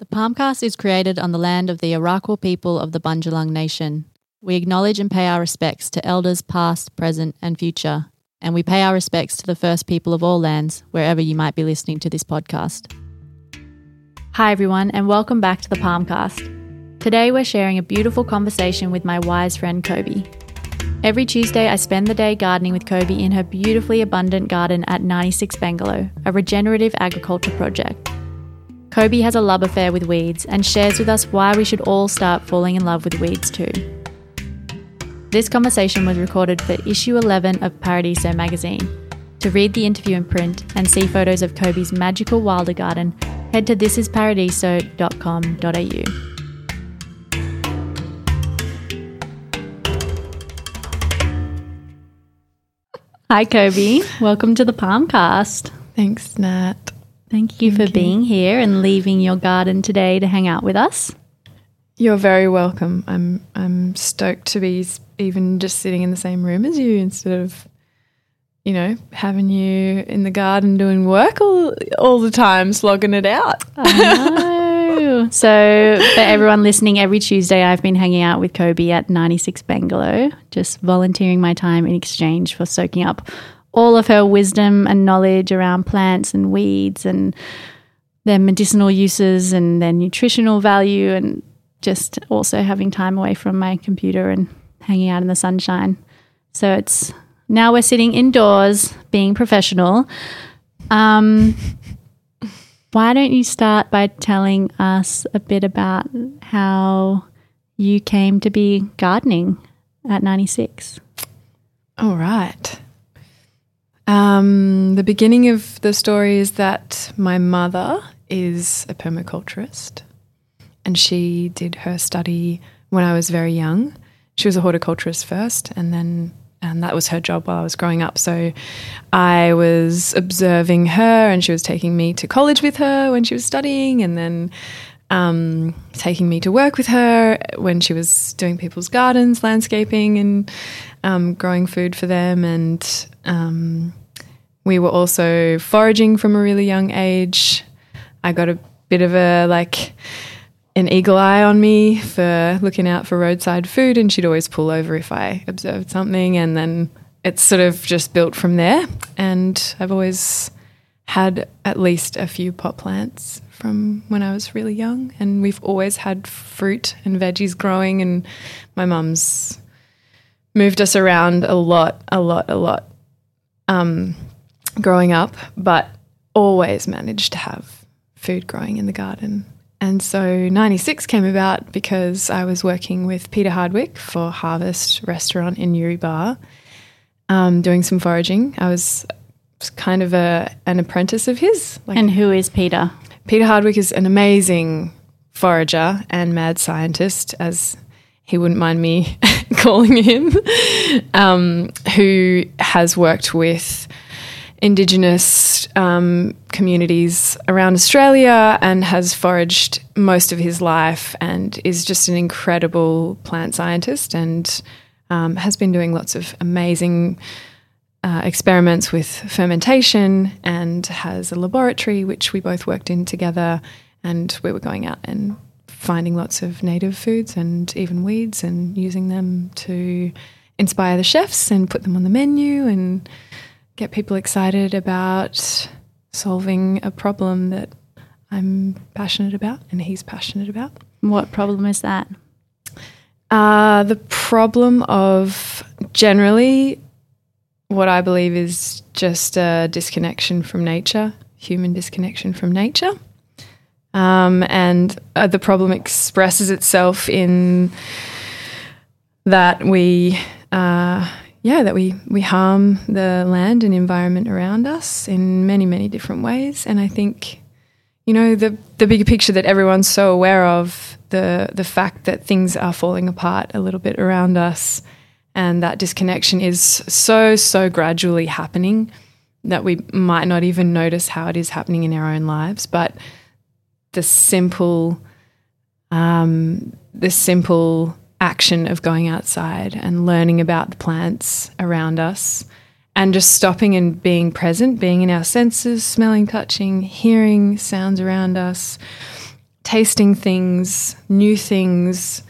The Palmcast is created on the land of the Arakwal people of the Bundjalung Nation. We acknowledge and pay our respects to elders past, present, and future, and we pay our respects to the first people of all lands, wherever you might be listening to this podcast. Hi, everyone, and welcome back to the Palmcast. Today, we're sharing a beautiful conversation with my wise friend Kobi. Every Tuesday, I spend the day gardening with Kobi in her beautifully abundant garden at 96 Bangalow, a regenerative agriculture project. Kobi has a love affair with weeds and shares with us why we should all start falling in love with weeds too. This conversation was recorded for issue 11 of Paradiso magazine. To read the interview in print and see photos of Kobi's magical wilder garden, head to thisisparadiso.com.au. Hi, Kobi. Welcome to the Palmcast. Thanks, Nat. Thank you Thank for you. being here and leaving your garden today to hang out with us. You're very welcome. I'm I'm stoked to be even just sitting in the same room as you instead of you know having you in the garden doing work all all the time, slogging it out. So, for everyone listening, every Tuesday I've been hanging out with Kobi at 96 Bangalow, just volunteering my time in exchange for soaking up all of her wisdom and knowledge around plants and weeds and their medicinal uses and their nutritional value, and just also having time away from my computer and hanging out in the sunshine. So, it's now we're sitting indoors being professional. Um, why don't you start by telling us a bit about how you came to be gardening at 96? All right. Um, the beginning of the story is that my mother is a permaculturist and she did her study when I was very young. She was a horticulturist first and then and that was her job while I was growing up. So I was observing her and she was taking me to college with her when she was studying and then um, taking me to work with her when she was doing people's gardens, landscaping, and um, growing food for them. And um, we were also foraging from a really young age. I got a bit of a like an eagle eye on me for looking out for roadside food, and she'd always pull over if I observed something. And then it's sort of just built from there. And I've always had at least a few pot plants from when I was really young, and we've always had fruit and veggies growing. And my mum's moved us around a lot, a lot, a lot um, growing up, but always managed to have food growing in the garden. And so 96 came about because I was working with Peter Hardwick for Harvest Restaurant in Newrybar, um, doing some foraging. I was kind of a an apprentice of his. Like And who is Peter? Peter Hardwick is an amazing forager and mad scientist, as he wouldn't mind me calling him, um, who has worked with Indigenous um, communities around Australia and has foraged most of his life and is just an incredible plant scientist and um, has been doing lots of amazing uh, experiments with fermentation and has a laboratory which we both worked in together and we were going out and finding lots of native foods and even weeds and using them to inspire the chefs and put them on the menu and get people excited about solving a problem that I'm passionate about and he's passionate about. What problem is that? Uh, the problem of generally what I believe is just a disconnection from nature, human disconnection from nature. Um, and uh, the problem expresses itself in that we, uh, yeah, that we, we harm the land and environment around us in many, many different ways. And I think, you know, the, the bigger picture that everyone's so aware of, the, the fact that things are falling apart a little bit around us and that disconnection is so, so gradually happening that we might not even notice how it is happening in our own lives. But the simple, um, the simple action of going outside and learning about the plants around us and just stopping and being present, being in our senses, smelling, touching, hearing sounds around us, tasting things, new things,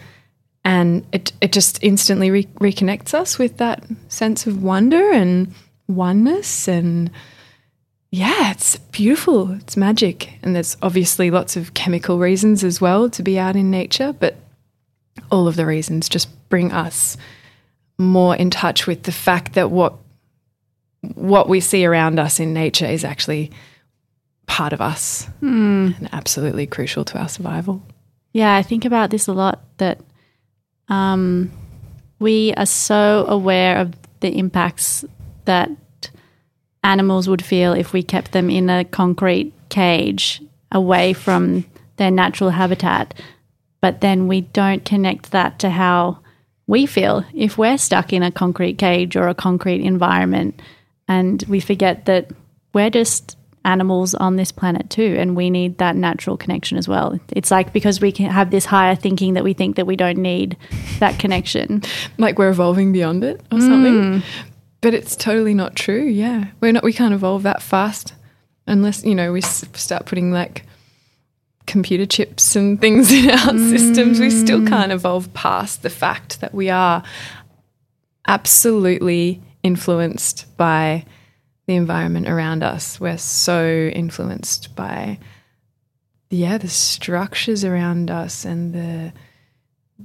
and it it just instantly re- reconnects us with that sense of wonder and oneness and yeah, it's beautiful. It's magic. And there's obviously lots of chemical reasons as well to be out in nature, but all of the reasons just bring us more in touch with the fact that what what we see around us in nature is actually part of us Mm. and absolutely crucial to our survival. Yeah, I think about this a lot that um, we are so aware of the impacts that animals would feel if we kept them in a concrete cage away from their natural habitat. But then we don't connect that to how we feel if we're stuck in a concrete cage or a concrete environment. And we forget that we're just animals on this planet too, and we need that natural connection as well. It's like because we can have this higher thinking that we think that we don't need that connection. Like we're evolving beyond it or something. Mm. But it's totally not true. Yeah. We're not we can't evolve that fast unless, you know, we s- start putting like computer chips and things in our systems. We still can't evolve past the fact that we are absolutely influenced by the environment around us. We're so influenced by yeah, the structures around us and the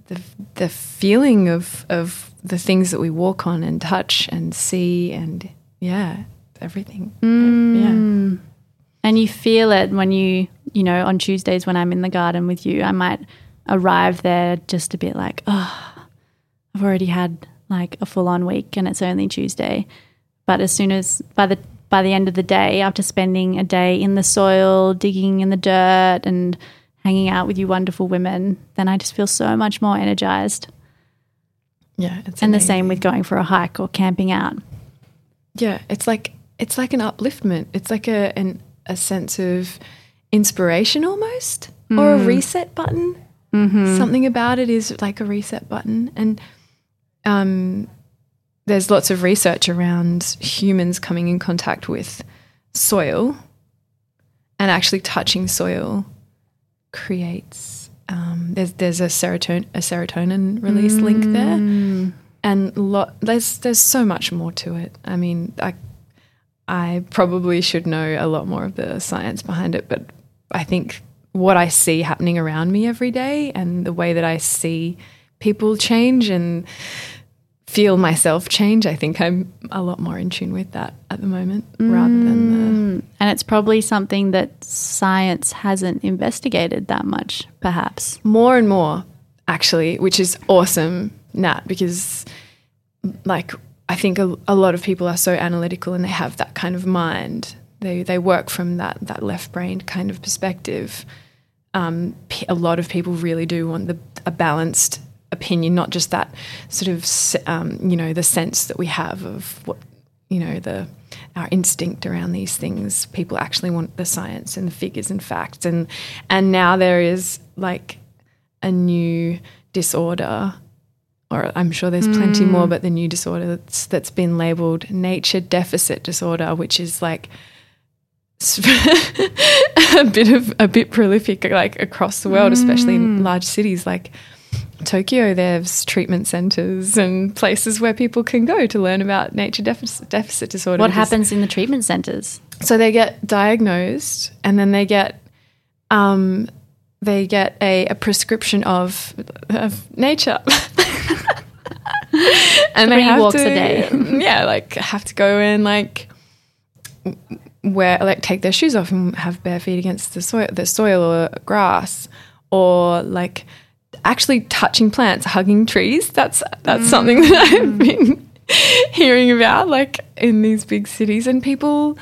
the the feeling of of the things that we walk on and touch and see and yeah, everything. Mm. And you feel it when you, you know, on Tuesdays when I'm in the garden with you, I might arrive there just a bit like, oh, I've already had like a full on week and it's only Tuesday. But as soon as by the by the end of the day, after spending a day in the soil, digging in the dirt and hanging out with you wonderful women, then I just feel so much more energized. Yeah, it's And the same with going for a hike or camping out. Yeah, it's like it's like an upliftment. It's like a an, a sense of inspiration almost, or a reset button. Something about it is like a reset button, and um, there's lots of research around humans coming in contact with soil, and actually touching soil creates. Um, there's there's a serotonin a serotonin release link there and lo- there's there's so much more to it. I mean, I I probably should know a lot more of the science behind it, but I think what I see happening around me every day and the way that I see people change and feel myself change, I think I'm a lot more in tune with that at the moment rather than the Mm, and it's probably something that science hasn't investigated that much, perhaps. more and more actually which is awesome nat because like i think a, a lot of people are so analytical and they have that kind of mind they they work from that that left brain kind of perspective. Um, a lot of people really do want the, a balanced opinion not just that sort of um, you know the sense that we have of what you know the our instinct around these things. People actually want the science and the figures and facts. And and now there is like a new disorder or I'm sure there's plenty more but the new disorder that's that's been labeled nature deficit disorder which is like a bit of a bit prolific like across the world especially in large cities like Tokyo, there's treatment centers and places where people can go to learn about nature deficit, deficit disorder. What happens in the treatment centers? So they get diagnosed, and then they get, um, they get a, a prescription of, of nature. and they Three have walks to, a day. yeah, like have to go and like wear like take their shoes off and have bare feet against the soil, the soil or grass, or like actually touching plants, hugging trees. That's that's mm. something that I've been hearing about, like in these big cities, and people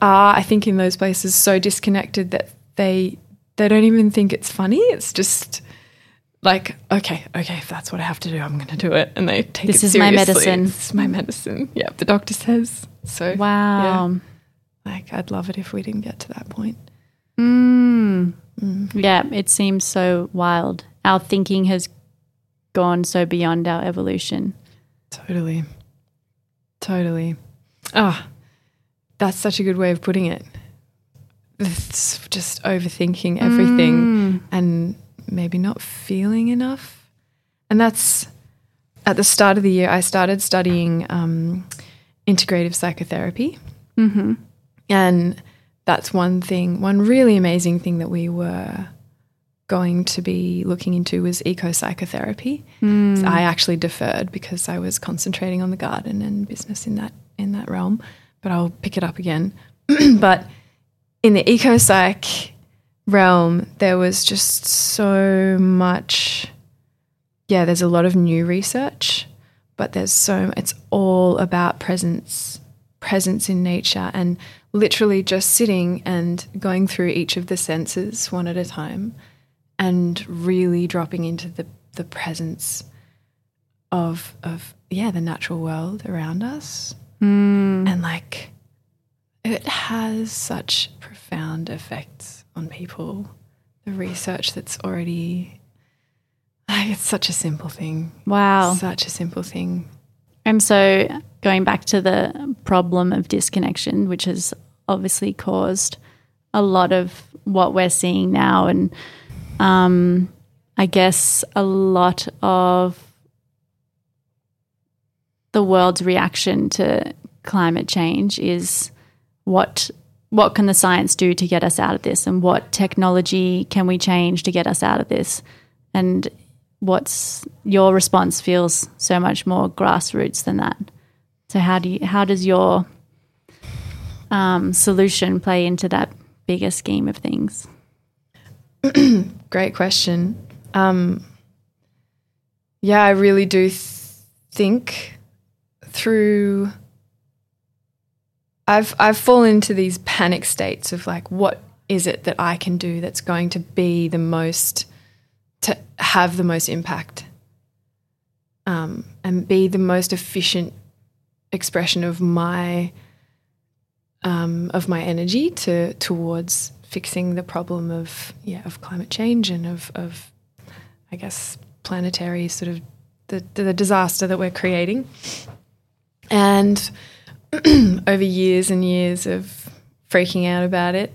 are, I think, in those places so disconnected that they they don't even think it's funny. It's just like, okay, okay, if that's what I have to do, I'm going to do it, and they take This is my medicine. This is my medicine. Yeah, the doctor says so. Wow. Like, I'd love it if we didn't get to that point. Mm. Yeah, it seems so wild. Our thinking has gone so beyond our evolution. Totally. Totally. Ah, that's such a good way of putting it. it's just overthinking everything and maybe not feeling enough. And that's at the start of the year, I started studying um, integrative psychotherapy. Mm-hmm. And that's one thing, one really amazing thing that we were going to be looking into was eco psychotherapy. So hmm. I actually deferred because I was concentrating on the garden and business in that in that realm. But I'll pick it up again. but in the eco psych realm, there was just so much. Yeah, there's a lot of new research, but there's so it's all about presence, presence in nature, and literally just sitting and going through each of the senses one at a time, and really dropping into the the presence of of yeah the natural world around us, hmm. and like it has such profound effects on people. The research that's already like it's such a simple thing. Wow. Such a simple thing. And so going back to the problem of disconnection, which has obviously caused a lot of what we're seeing now, and um, I guess a lot of the world's reaction to climate change is what what can the science do to get us out of this, and what technology can we change to get us out of this, and what's your response feels so much more grassroots than that. So how do you how does your um, solution play into that bigger scheme of things? Great question. Um, yeah, I really do th- think through. I've I've fallen into these panic states of like, what is it that I can do that's going to be the most to have the most impact, um, and be the most efficient expression of my um, of my energy to towards fixing the problem of yeah of climate change and of of I guess planetary sort of the the disaster that we're creating. And over years and years of freaking out about it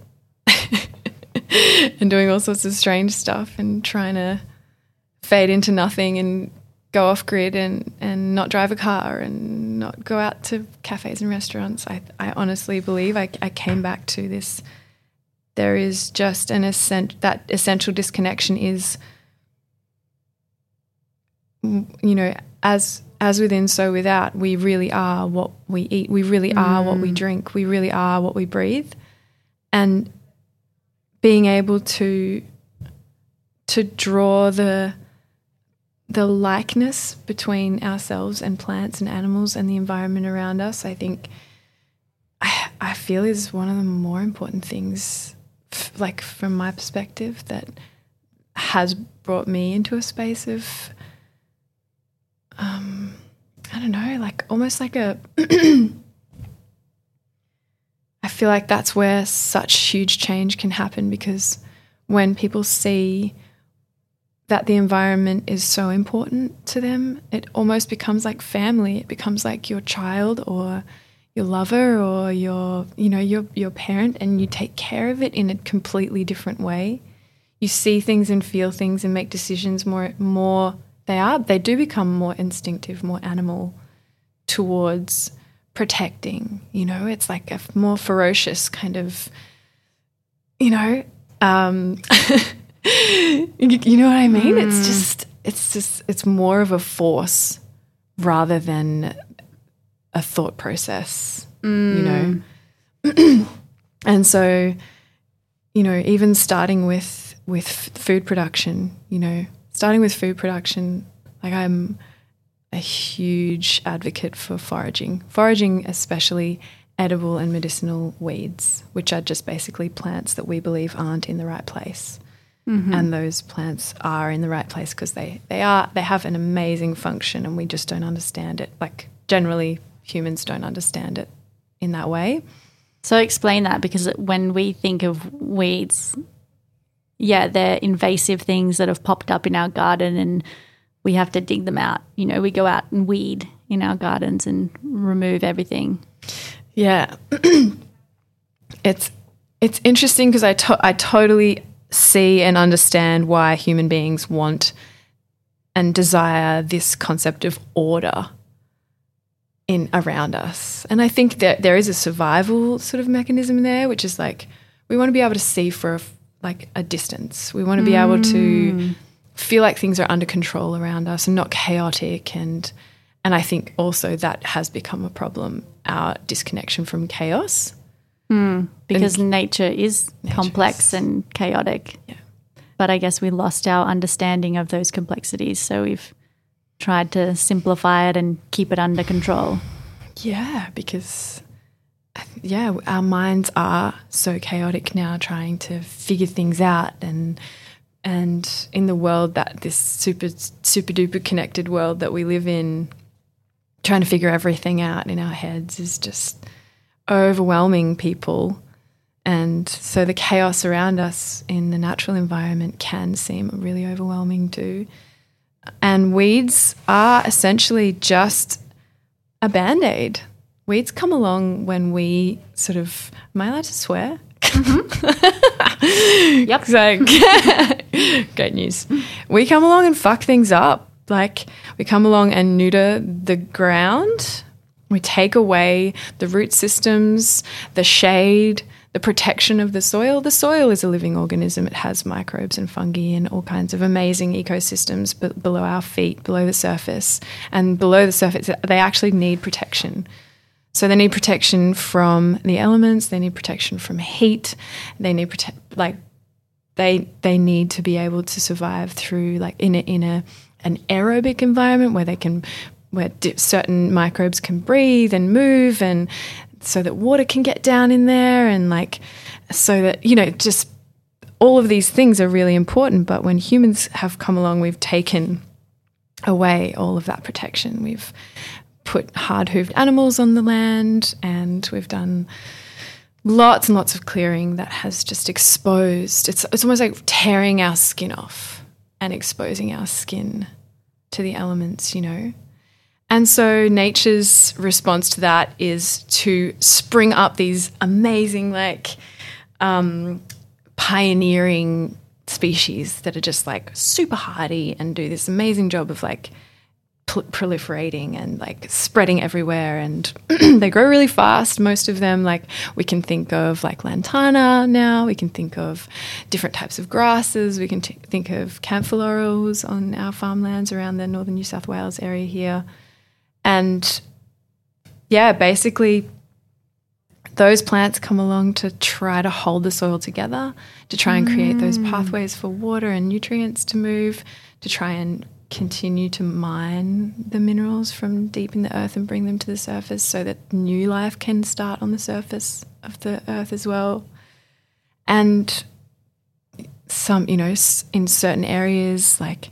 and doing all sorts of strange stuff and trying to fade into nothing and go off grid and, and not drive a car and not go out to cafes and restaurants. I, I honestly believe I, I came back to this. There is just an essent, that essential disconnection is, mm, you know, as as within, so without. We really are what we eat. We really are what we drink. We really are what we breathe, and being able to to draw the the likeness between ourselves and plants and animals and the environment around us, I think I, I feel is one of the more important things, f- like from my perspective, that has brought me into a space of, um, I don't know, like almost like a. I feel like that's where such huge change can happen because when people see that the environment is so important to them, it almost becomes like family. It becomes like your child or your lover or your, you know, your your parent and you take care of it in a completely different way. You see things and feel things and make decisions more more they are they do become more instinctive, more animal towards protecting, you know, it's like a more ferocious kind of you know, um you, know what I mean? It's just it's just it's more of a force rather than a thought process, you know. and so, you know, even starting with with f- food production, you know, starting with food production, like I'm a huge advocate for foraging. Foraging especially edible and medicinal weeds, which are just basically plants that we believe aren't in the right place. Mm-hmm. And those plants are in the right place because they, they are they have an amazing function and we just don't understand it. Like generally humans don't understand it in that way. So explain that because when we think of weeds, yeah, they're invasive things that have popped up in our garden and we have to dig them out. You know, we go out and weed in our gardens and remove everything. yeah it's It's interesting because I, to- I totally see and understand why human beings want and desire this concept of order in around us. And I think that there is a survival sort of mechanism there, which is like we want to be able to see for a, like a distance. We want to be able to mm. Feel like things are under control around us and not chaotic and and I think also that has become a problem our disconnection from chaos. Hmm. because nature is complex is- and chaotic. Yeah. But I guess we lost our understanding of those complexities. So we've tried to simplify it and keep it under control. Yeah, because yeah, our minds are so chaotic now, trying to figure things out, and and in the world that this super super duper connected world that we live in, trying to figure everything out in our heads is just overwhelming people. And so the chaos around us in the natural environment can seem really overwhelming too. And weeds are essentially just a band aid. Weeds come along when we sort of, am I allowed to swear? Mm-hmm. Yep. It's like, great news. We come along and fuck things up. Like, we come along and neuter the ground. We take away the root systems, the shade, the protection of the soil. The soil is a living organism. It has microbes and fungi and all kinds of amazing ecosystems be- below our feet, below the surface. And below the surface, they actually need protection. So they need protection from the elements. They need protection from heat. They need protect like they they need to be able to survive through like in a, in a an aerobic environment where they can where di- certain microbes can breathe and move and so that water can get down in there and like so that you know just all of these things are really important but when humans have come along we've taken away all of that protection we've put hard hooved animals on the land and we've done lots and lots of clearing that has just exposed it's it's almost like tearing our skin off and exposing our skin to the elements you know? And so nature's response to that is to spring up these amazing like um, pioneering species that are just like super hardy and do this amazing job of like proliferating and like spreading everywhere and they grow really fast most of them. Like we can think of like lantana now we can think of different types of grasses we can t- think of camphor laurels on our farmlands around the northern new south wales area here. And yeah basically those plants come along to try to hold the soil together, to try and create those mm. pathways for water and nutrients to move, to try and continue to mine the minerals from deep in the earth and bring them to the surface so that new life can start on the surface of the earth as well. And some, you know, in certain areas, like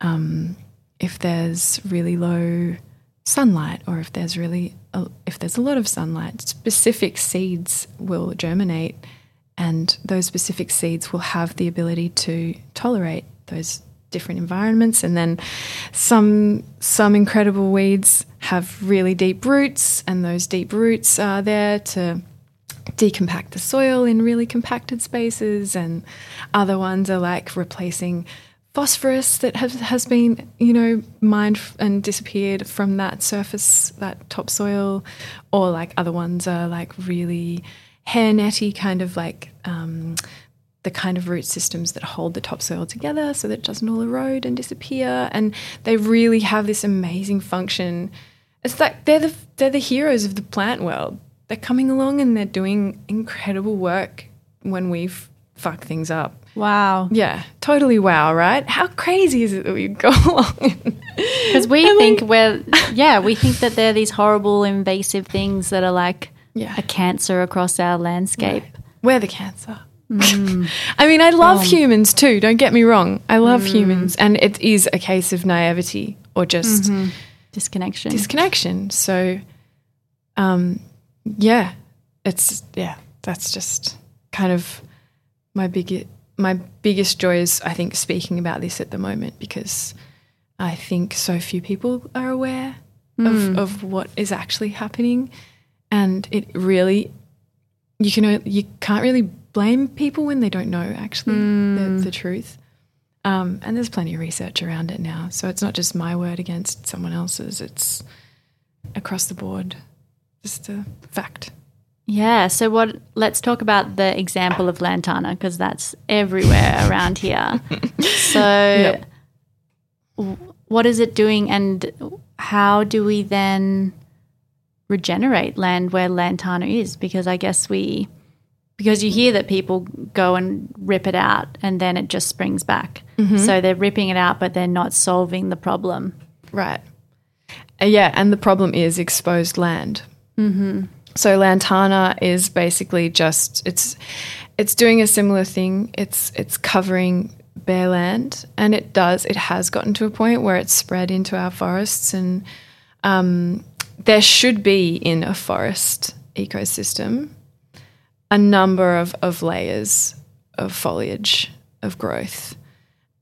um, if there's really low sunlight or if there's really a, if there's a lot of sunlight specific seeds will germinate and those specific seeds will have the ability to tolerate those different environments and then some some incredible weeds have really deep roots and those deep roots are there to decompact the soil in really compacted spaces and other ones are like replacing phosphorus that has, has been you know mined and disappeared from that surface that topsoil or like other ones are like really hair hairnetty kind of like um, the kind of root systems that hold the topsoil together so that it doesn't all erode and disappear and they really have this amazing function it's like they're the they're the heroes of the plant world they're coming along and they're doing incredible work when we've fucked things up Wow. yeah, totally wow, right? How crazy is it that we go along? Because we think we're, yeah, we think that they're these horrible invasive things that are like Yeah. a cancer across our landscape. We're the cancer. Mm. I mean, I love humans too, don't get me wrong. I love mm. humans, and it is a case of naivety or just mm-hmm. Disconnection. disconnection. So, um, yeah, it's, yeah, that's just kind of my big, my biggest joy is, I think, speaking about this at the moment because I think so few people are aware of, mm. of what is actually happening. And it really, you can, you can't really blame people when they don't know actually the, the truth. Um, and there's plenty of research around it now. So it's not just my word against someone else's, it's across the board, just a fact. Yeah. So what? Let's talk about the example of lantana because that's everywhere around here. So, Yep. w- what is it doing, and how do we then regenerate land where lantana is? Because I guess we, because you hear that people go and rip it out, and then it just springs back. So they're ripping it out, but they're not solving the problem. Right. Uh, yeah, and the problem is exposed land. Mm-hmm. So lantana is basically just it's it's doing a similar thing. It's it's covering bare land, and it does it has gotten to a point where it's spread into our forests, and um, there should be in a forest ecosystem a number of, of layers of foliage of growth.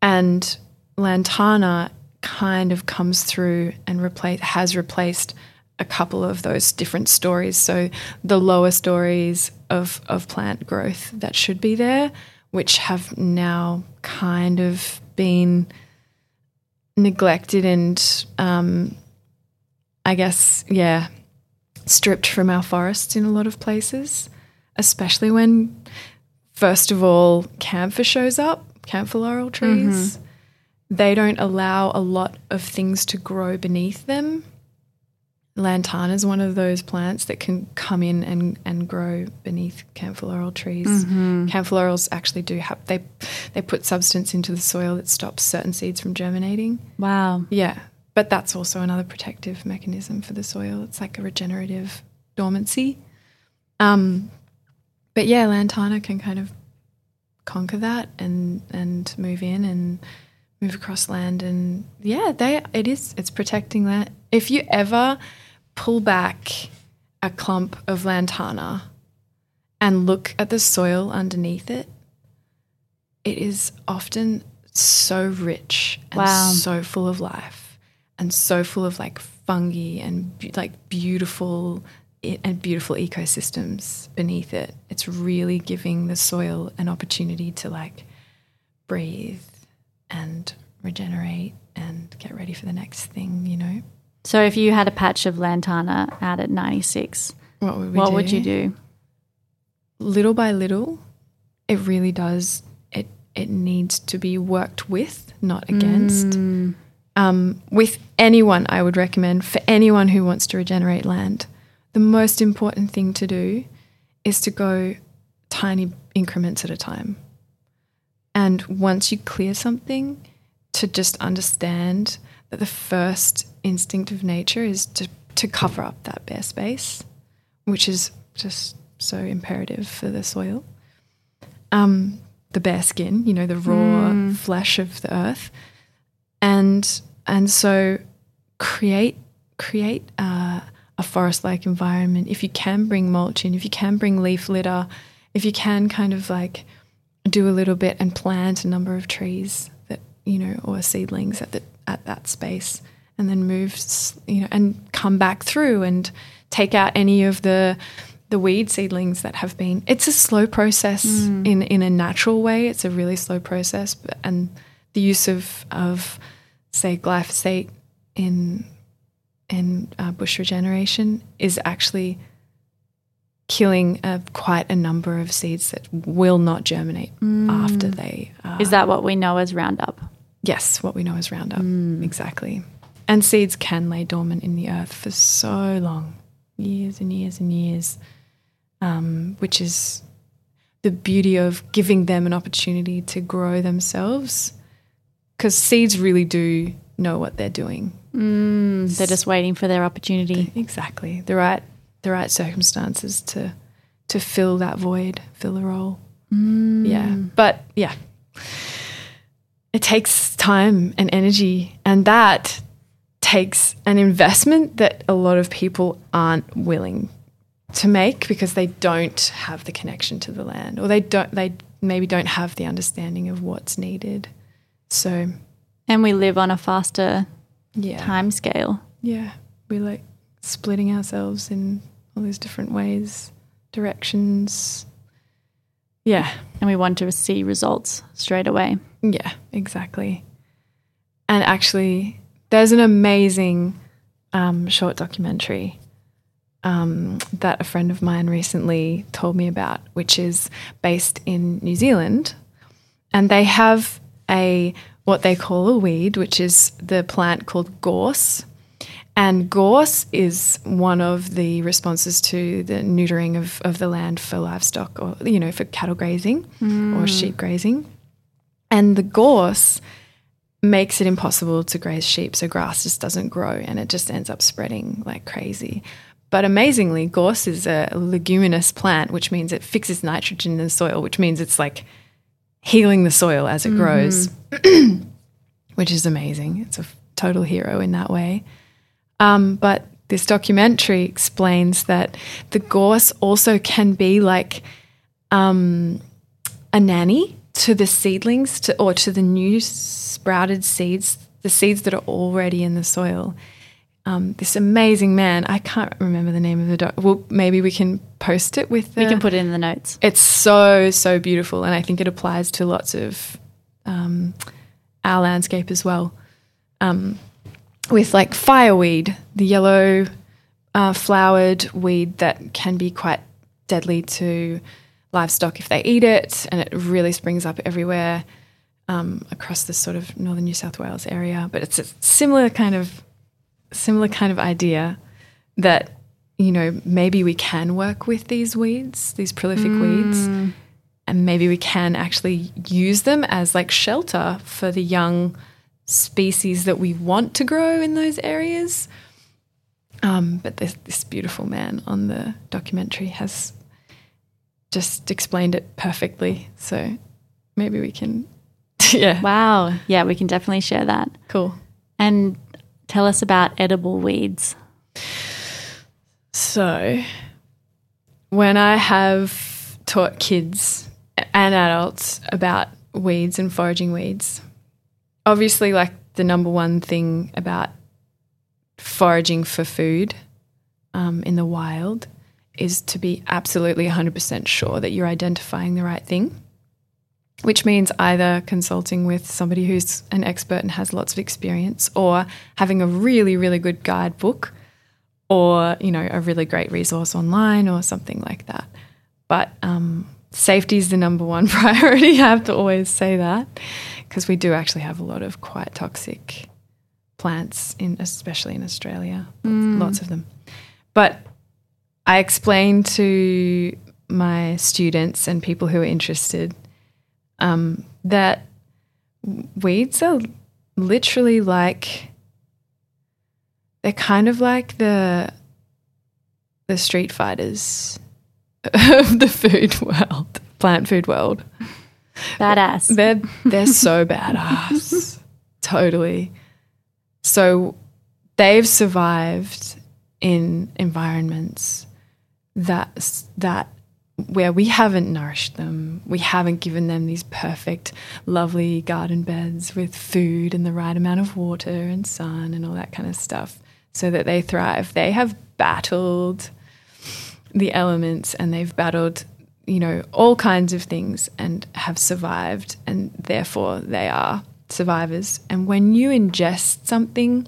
And Lantana kind of comes through and replace, has replaced a couple of those different stories. So the lower stories of, of plant growth that should be there, which have now kind of been neglected and, um, I guess, yeah, stripped from our forests in a lot of places, especially when, first of all, camphor shows up, camphor laurel trees. They don't allow a lot of things to grow beneath them. Lantana is one of those plants that can come in and, and grow beneath camphor laurel trees. Camphor laurels actually do have they they put substance into the soil that stops certain seeds from germinating. Wow. Yeah, but that's also another protective mechanism for the soil. It's like a regenerative dormancy. Um, but yeah, lantana can kind of conquer that and and move in and move across land and yeah, they it is it's protecting that. If you ever pull back a clump of lantana and look at the soil underneath it, it is often so rich and Wow. so full of life and so full of like fungi and be- like beautiful and beautiful ecosystems beneath it. It's really giving the soil an opportunity to like breathe and regenerate and get ready for the next thing, you know? So if you had a patch of lantana out at 96, What would we what do? would you do? little by little, it really does. It it needs to be worked with, not against. Um, with anyone, I would recommend for anyone who wants to regenerate land, the most important thing to do is to go tiny increments at a time. And once you clear something, to just understand that the first instinct of nature is to, to cover up that bare space, which is just so imperative for the soil. Um, the bare skin, you know, the raw flesh of the earth, and and so create create uh, a forest-like environment. If you can bring mulch in, if you can bring leaf litter, if you can kind of like do a little bit and plant a number of trees that you know or seedlings at the at that space, and then move you know and come back through and take out any of the the weed seedlings that have been it's a slow process mm. in in a natural way it's a really slow process and the use of of say glyphosate in in uh, bush regeneration is actually killing uh, quite a number of seeds that will not germinate after they uh, Is that what we know as Roundup? Yes, what we know as Roundup. Exactly. And seeds can lay dormant in the earth for so long years and years and years, um, which is the beauty of giving them an opportunity to grow themselves. Because seeds really do know what they're doing. Mm, they're just waiting for their opportunity. Exactly. The right the right circumstances to to fill that void, fill the role. Mm. Yeah. But yeah. It takes time and energy and that takes an investment that a lot of people aren't willing to make because they don't have the connection to the land or they don't they maybe don't have the understanding of what's needed. So, And we live on a faster yeah. time scale. Yeah, We're like splitting ourselves in all these different ways, directions. Yeah. and we want to see results straight away. Yeah, exactly. And actually, there's an amazing um, short documentary um, that a friend of mine recently told me about, which is based in New Zealand, and they have a what they call a weed, which is the plant called gorse. And gorse is one of the responses to the neutering of, of the land for livestock or, you know, for cattle grazing or hmm. sheep grazing. And the gorse makes it impossible to graze sheep, so grass just doesn't grow and it just ends up spreading like crazy. But amazingly, gorse is a leguminous plant, which means it fixes nitrogen in the soil, which means it's like healing the soil as it grows, which is amazing. It's a total hero in that way. Um, but this documentary explains that the gorse also can be like um, a nanny to the seedlings to, or to the new sprouted seeds, the seeds that are already in the soil. Um, this amazing man, I can't remember the name of the doc. Well, maybe we can post it with the. We can put it in the notes. It's so so beautiful, and I think it applies to lots of um, our landscape as well. Um, with like fireweed, the yellow uh, flowered weed that can be quite deadly to livestock if they eat it, and it really springs up everywhere um, across this sort of northern New South Wales area. But it's a similar kind of similar kind of idea that you know maybe we can work with these weeds, these prolific weeds, and maybe we can actually use them as like shelter for the young species that we want to grow in those areas. Um, but this, this beautiful man on the documentary has just explained it perfectly. So maybe we can, yeah, Wow. Yeah, we can definitely share that. cool. And tell us about edible weeds. So, when I have taught kids and adults about weeds and foraging weeds, obviously, like the number one thing about foraging for food um, in the wild is to be absolutely 100% sure that you're identifying the right thing, which means either consulting with somebody who's an expert and has lots of experience or having a really, really good guidebook or you know a really great resource online or something like that. But um, safety is the number one priority. I have to always say that because we do actually have a lot of quite toxic plants in, especially in Australia, lots of them. But I explain to my students and people who are interested um, that weeds are literally like they're kind of like the the street fighters of the food world, plant food world. Badass. They're they're so badass. totally. So they've survived in environments that that where we haven't nourished them, we haven't given them these perfect, lovely garden beds with food and the right amount of water and sun and all that kind of stuff so that they thrive. They have battled the elements and they've battled, you know, all kinds of things and have survived, and therefore they are survivors. And when you ingest something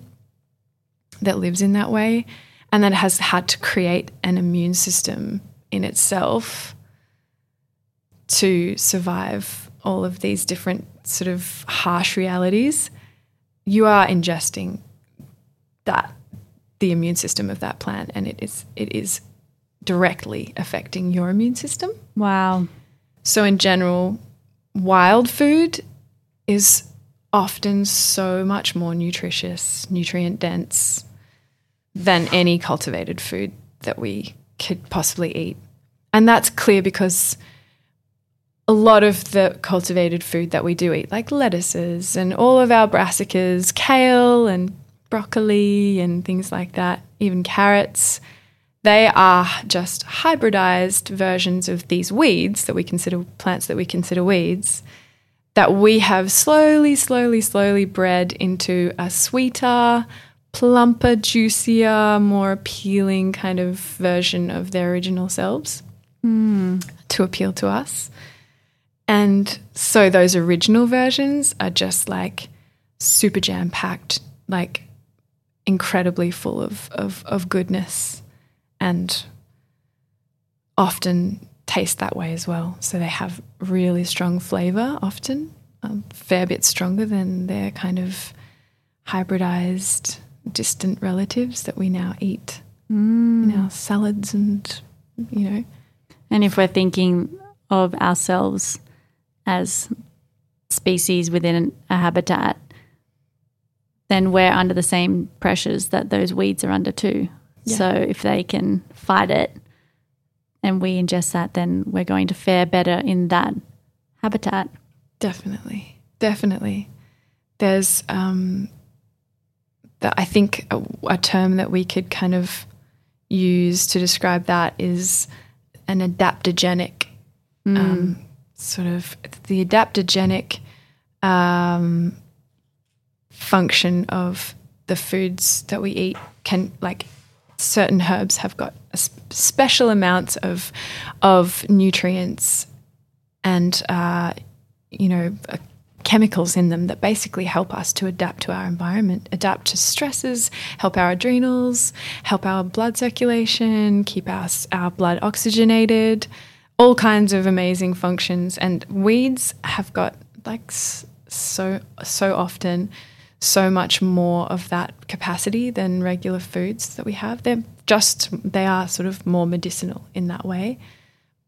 that lives in that way and that has had to create an immune system in itself to survive all of these different sort of harsh realities, you are ingesting that the immune system of that plant and it is it is directly affecting your immune system. Wow. So in general, wild food is often so much more nutritious, nutrient dense than any cultivated food that we could possibly eat. And that's clear because a lot of the cultivated food that we do eat, like lettuces and all of our brassicas, kale and broccoli and things like that, even carrots, they are just hybridized versions of these weeds that we consider plants that we consider weeds that we have slowly, slowly, slowly bred into a sweeter, plumper, juicier, more appealing kind of version of their original selves hmm. to appeal to us. And so those original versions are just like super jam packed, like incredibly full of, of, of goodness and often taste that way as well. So they have really strong flavor, often a fair bit stronger than their kind of hybridized distant relatives that we now eat in our salads and, you know. And if we're thinking of ourselves as species within a habitat, then we're under the same pressures that those weeds are under too. Yeah. So if they can fight it and we ingest that, then we're going to fare better in that habitat. Definitely, definitely. There's, um, that I think a, a term that we could kind of use to describe that is an adaptogenic, um, sort of the adaptogenic um, function of the foods that we eat can like certain herbs have got a sp- special amounts of of nutrients and uh, you know chemicals in them that basically help us to adapt to our environment, adapt to stresses, help our adrenals, help our blood circulation, keep our our blood oxygenated, all kinds of amazing functions. And weeds have got like so so often so much more of that capacity than regular foods that we have. They're just they are sort of more medicinal in that way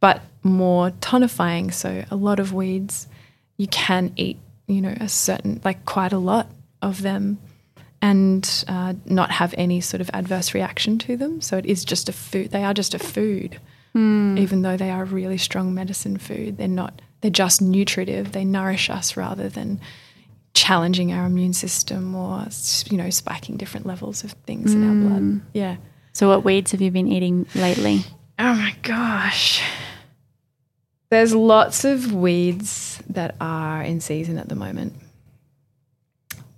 but more tonifying. So a lot of weeds, you can eat, you know, a certain, like quite a lot of them and uh, not have any sort of adverse reaction to them. So it is just a food. They are just a food, even though they are a really strong medicine food. They're not, they're just nutritive. They nourish us rather than challenging our immune system or, you know, spiking different levels of things in our blood. Yeah. So, what weeds have you been eating lately? Oh my gosh. There's lots of weeds that are in season at the moment.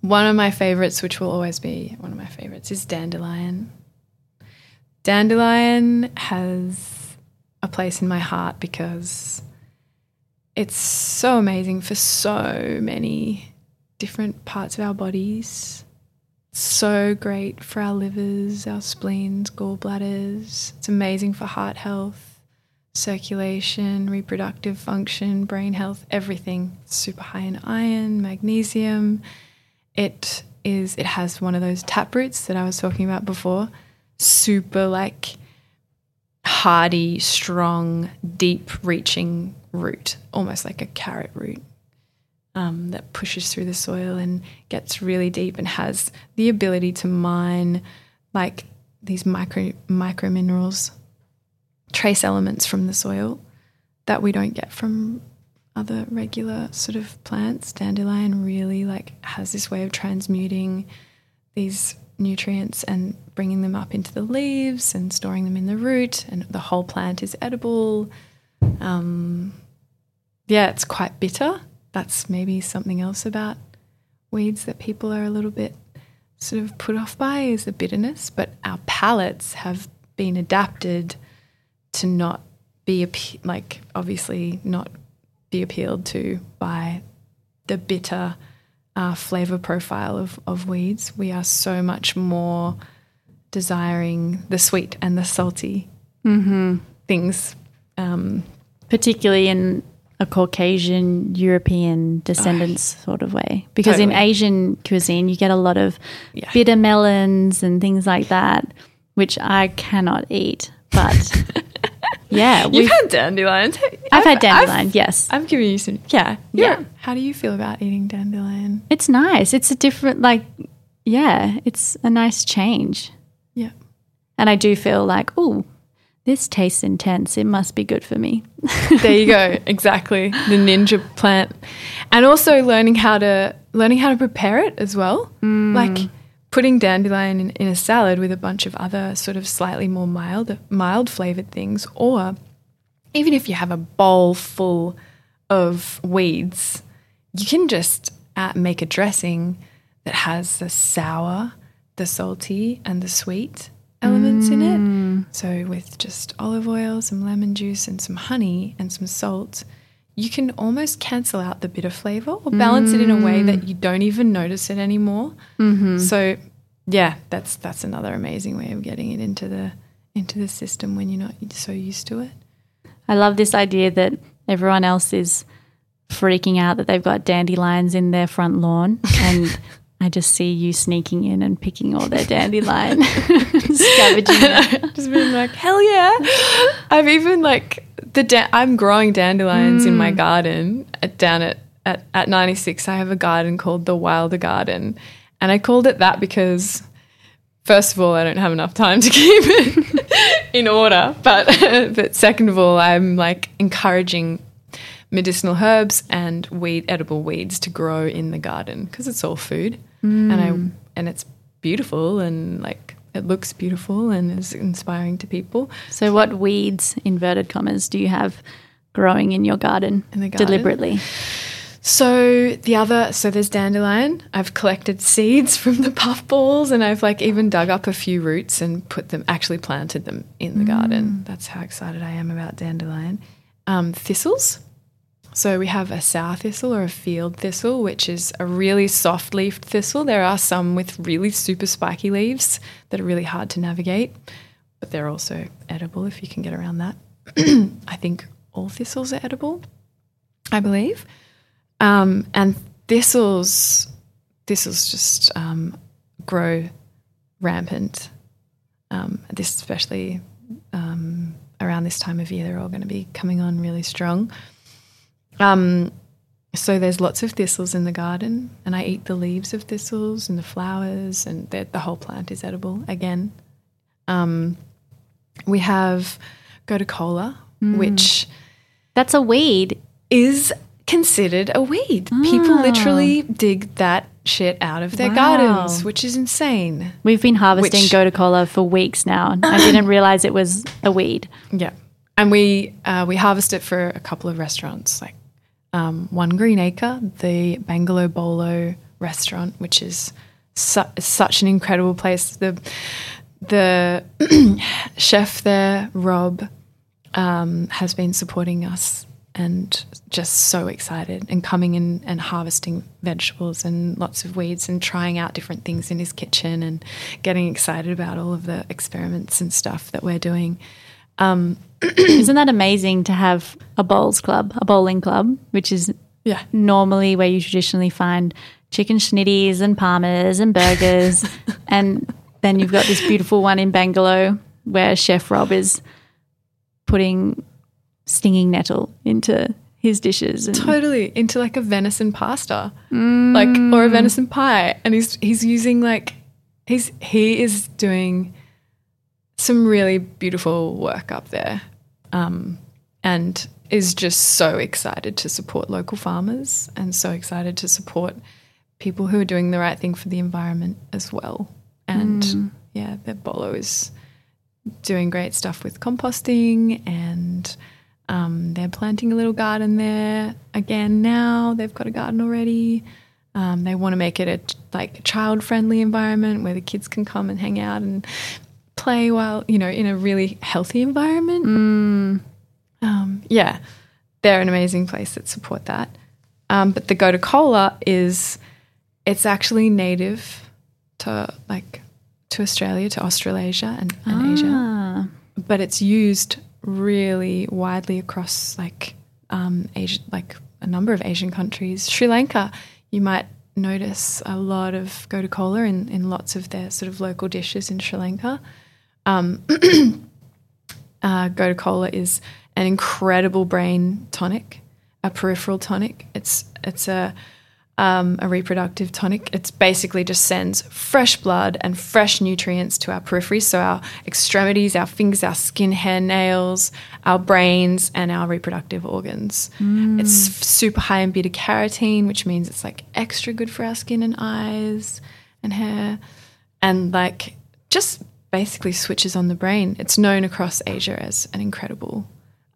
One of my favorites, which will always be one of my favorites, is dandelion. Dandelion has a place in my heart because it's so amazing for so many different parts of our bodies. So great for our livers, our spleens, gallbladders. It's amazing for heart health, circulation, reproductive function, brain health, everything. Super high in iron, magnesium. It is it has one of those tap roots that I was talking about before. Super like hardy, strong, deep reaching root, almost like a carrot root um, that pushes through the soil and gets really deep and has the ability to mine like these micro micro minerals, trace elements from the soil that we don't get from other regular sort of plants. Dandelion really like has this way of transmuting these nutrients and bringing them up into the leaves and storing them in the root, and the whole plant is edible. Um, yeah, it's quite bitter. That's maybe something else about weeds that people are a little bit sort of put off by is the bitterness. But our palates have been adapted to not be like obviously not be appealed to by the bitter uh, flavor profile of, of weeds. We are so much more desiring the sweet and the salty things. Um, particularly in a Caucasian European descendants sort of way. Because in Asian cuisine, you get a lot of Yeah. bitter melons and things like that, which I cannot eat. But yeah, You've had dandelions. I've, had dandelion. yes, I'm giving you some. Yeah, Yeah. yeah. How do you feel about eating dandelion? it's nice. It's a different, like, yeah, it's a nice change. Yeah. And I do feel like, oh, this tastes intense. It must be good for me. there you go. Exactly. The ninja plant. And also learning how to learning how to prepare it as well. Mm. Like putting dandelion in, in a salad with a bunch of other sort of slightly more mild mild flavored things or even if you have a bowl full of weeds, you can just uh, make a dressing that has the sour, the salty, and the sweet elements in it. So, with just olive oil, some lemon juice, and some honey and some salt, you can almost cancel out the bitter flavor or balance it in a way that you don't even notice it anymore. Mm-hmm. So yeah, that's that's another amazing way of getting it into the into the system when you're not so used to it. I love this idea that everyone else is freaking out that they've got dandelions in their front lawn and I just see you sneaking in and picking all their dandelion, scavenging. Just being like, hell yeah! I've even like the da- I'm growing dandelions in my hmm. garden at, down at, at at 96. I have a garden called the Wilder Garden, and I called it that because first of all, I don't have enough time to keep it in order, but but second of all, I'm like encouraging medicinal herbs and weed edible weeds to grow in the garden because it's all food. And I hmm. and it's beautiful and like it looks beautiful and is inspiring to people. So, what weeds, inverted commas, do you have growing in your garden, In garden? deliberately? So the other, so there's dandelion. I've collected seeds from the puffballs, and I've like even dug up a few roots and put them, actually planted them in the garden. That's how excited I am about dandelion. Um, thistles. So we have a sour thistle or a field thistle, which is a really soft leafed thistle. There are some with really super spiky leaves that are really hard to navigate, but they're also edible if you can get around that. I think all thistles are edible, I believe. Um, and thistles, thistles just um, grow rampant. Um, this especially um, around this time of year, they're all going to be coming on really strong. Um, so there's lots of thistles in the garden, and I eat the leaves of thistles and the flowers, and the, the whole plant is edible. Again, um, we have gotu kola, which That's a weed. is considered a weed. People literally dig that shit out of their gardens, which is insane. We've been harvesting Which- gotu kola for weeks now. I didn't realize it was a weed. Yeah, and we uh, we harvest it for a couple of restaurants, like um, One Green Acre, the Bangalow Bolo restaurant, which is su- such an incredible place. The the chef there, Rob, um, has been supporting us and just so excited and coming in and harvesting vegetables and lots of weeds and trying out different things in his kitchen and getting excited about all of the experiments and stuff that we're doing. Isn't that amazing to have a bowls club, a bowling club, which is Yeah. normally where you traditionally find chicken schnitties and parmas and burgers. and then you've got this beautiful one in Bangalow where Chef Rob is putting stinging nettle into his dishes. And Totally into like a venison pasta, mm. like or a venison pie, and he's he's using like he's he is doing some really beautiful work up there, um, and is just so excited to support local farmers and so excited to support people who are doing the right thing for the environment as well. And yeah, the Bolo is doing great stuff with composting and um, they're planting a little garden there again now. They've got a garden already. Um, they want to make it a like child friendly environment where the kids can come and hang out and play while you know in a really healthy environment. Um, yeah, they're an amazing place that support that. Um, but the Gotu Kola is it's actually native to like to Australia, to Australasia and, and Asia Ah, but it's used really widely across like um, Asia, like a number of Asian countries. Sri Lanka, you might notice a lot of gotu kola in, in lots of their sort of local dishes in Sri Lanka. Um, uh, kola is an incredible brain tonic, a peripheral tonic. It's it's a um, a reproductive tonic. It's basically just sends fresh blood and fresh nutrients to our peripheries, so our extremities, our fingers, our skin, hair, nails, our brains, and our reproductive organs. It's super high in beta carotene, which means it's like extra good for our skin and eyes and hair, and like just basically switches on the brain. It's known across Asia as an incredible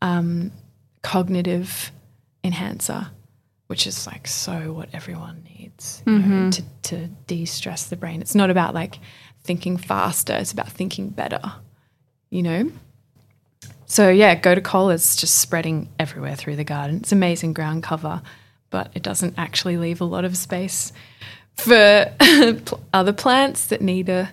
um, cognitive enhancer which is like so what everyone needs you know, to, to de-stress the brain. It's not about like thinking faster. It's about thinking better you know? So yeah, gotu kola is just spreading everywhere through the garden. It's amazing ground cover, but it doesn't actually leave a lot of space for other plants that need a,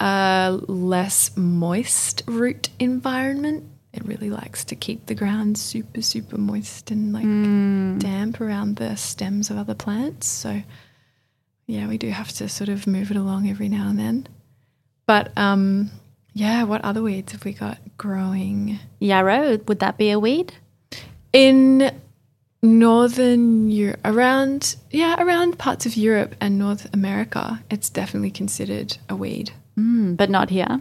a less moist root environment. It really likes to keep the ground super, super moist and like damp around the stems of other plants. So, yeah, we do have to sort of move it along every now and then. But um, yeah, what other weeds have we got growing? Yarrow, would that be a weed? In northern Europe, around yeah, around parts of Europe and North America, it's definitely considered a weed. Mm, but not here.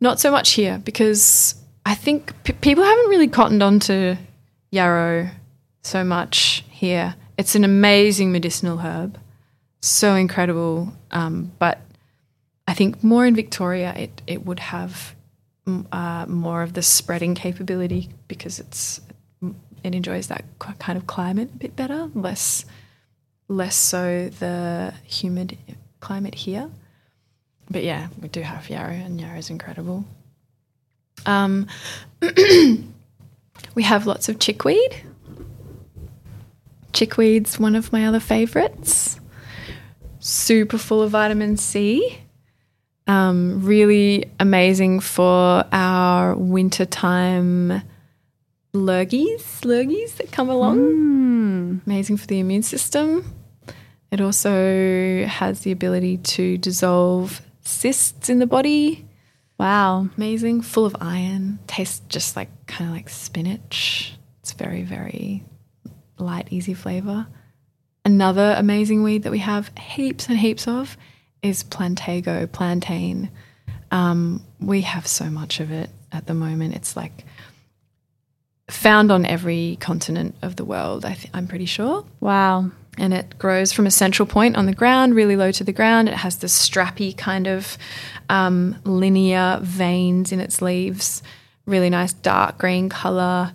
Not so much here because I think p- people haven't really cottoned on to yarrow so much here. It's an amazing medicinal herb, so incredible. Um, but I think more in Victoria, it it would have uh, more of the spreading capability because it's it enjoys that kind of climate a bit better, less less so the humid climate here. But yeah, we do have yarrow, and yarrow is incredible. Um, we have lots of chickweed. Chickweed's one of my other favorites. Super full of vitamin C. Um, really amazing for our wintertime lurgies, lurgies that come along. Mm. Amazing for the immune system. It also has the ability to dissolve cysts in the body. Wow. Amazing, full of iron. Tastes just like kind of like spinach. It's very, very light, easy flavor. Another amazing weed that we have heaps and heaps of is plantago, plantain. Um, we have so much of it at the moment. It's like found on every continent of the world, I th- I'm pretty sure Wow. And it grows from a central point on the ground, really low to the ground. It has this strappy kind of um, linear veins in its leaves, really nice dark green color.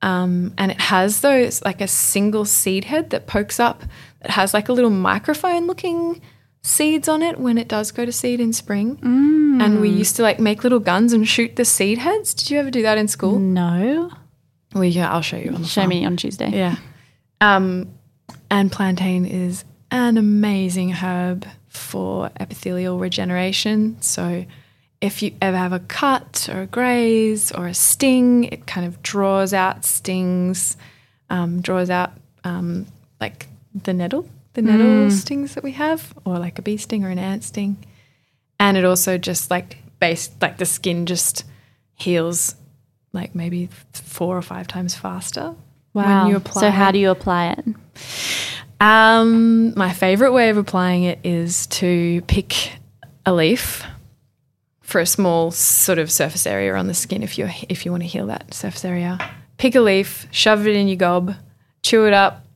Um, and it has those like a single seed head that pokes up. It has like a little microphone looking seeds on it when it does go to seed in spring. And we used to like make little guns and shoot the seed heads. Did you ever do that in school? No. Well, yeah, I'll show you on Show farm. me on Tuesday. Yeah. Um, and plantain is an amazing herb for epithelial regeneration. So if you ever have a cut or a graze or a sting, it kind of draws out stings, um, draws out um, like the nettle, the nettle stings that we have, or like a bee sting or an ant sting. And it also just like base like the skin just heals like maybe four or five times faster Wow. when you apply so how do you apply it? Um, my favorite way of applying it is to pick a leaf for a small sort of surface area on the skin if you if you want to heal that surface area. Pick a leaf, shove it in your gob, chew it up,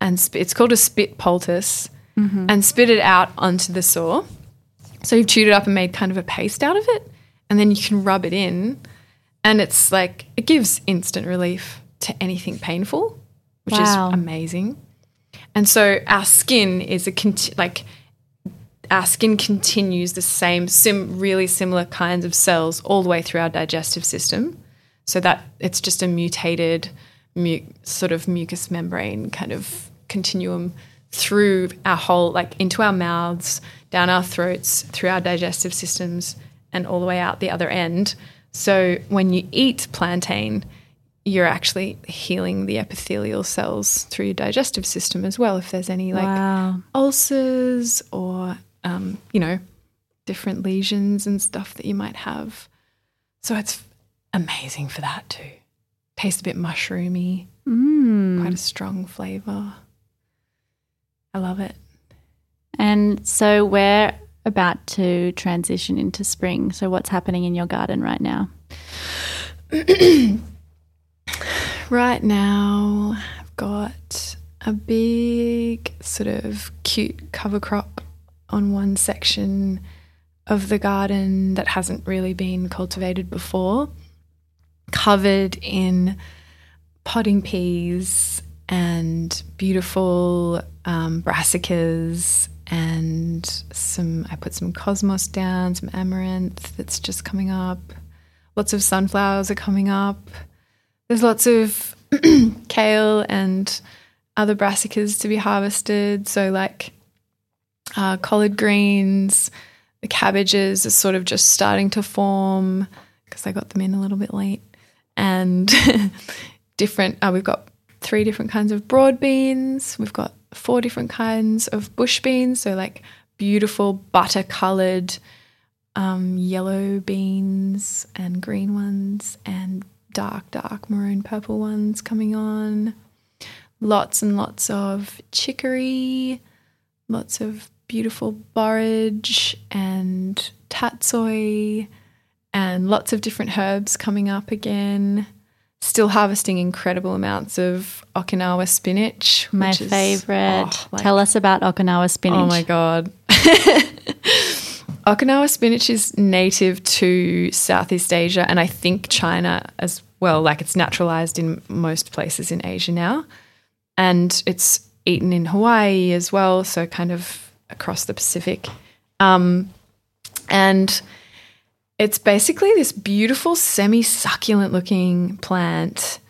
and sp- it's called a spit poultice, and spit it out onto the sore. So you've chewed it up and made kind of a paste out of it, and then you can rub it in, and it's like it gives instant relief to anything painful, which Wow. is amazing. And so our skin is a conti- like our skin continues the same sim- really similar kinds of cells all the way through our digestive system. So that it's just a mutated mu- sort of mucous membrane kind of continuum through our whole like into our mouths, down our throats, through our digestive systems and all the way out the other end. So when you eat plantain, you're actually healing the epithelial cells through your digestive system as well. If there's any like wow. ulcers or, um, you know, different lesions and stuff that you might have. So it's amazing for that too. Tastes a bit mushroomy, Mm. quite a strong flavor. I love it. And so we're about to transition into spring. So what's happening in your garden right now? Right now, I've got a big sort of cute cover crop on one section of the garden that hasn't really been cultivated before, covered in potting peas and beautiful um, brassicas and some. I put some cosmos down, some amaranth that's just coming up, lots of sunflowers are coming up. There's lots of kale and other brassicas to be harvested. So, like uh, collard greens, the cabbages are sort of just starting to form because I got them in a little bit late. And different, uh, we've got three different kinds of broad beans. We've got four different kinds of bush beans. So, like beautiful butter colored um, yellow beans and green ones and dark, dark maroon purple ones coming on. Lots and lots of chicory, lots of beautiful borage and tatsoi, and lots of different herbs coming up again. Still harvesting incredible amounts of Okinawa spinach. My is- favorite. oh, like- Tell us about Okinawa spinach. Oh my god. Okinawa spinach is native to Southeast Asia and I think China as well. Like it's naturalized in most places in Asia now. And it's eaten in Hawaii as well, so kind of across the Pacific. Um, and it's basically this beautiful semi succulent looking plant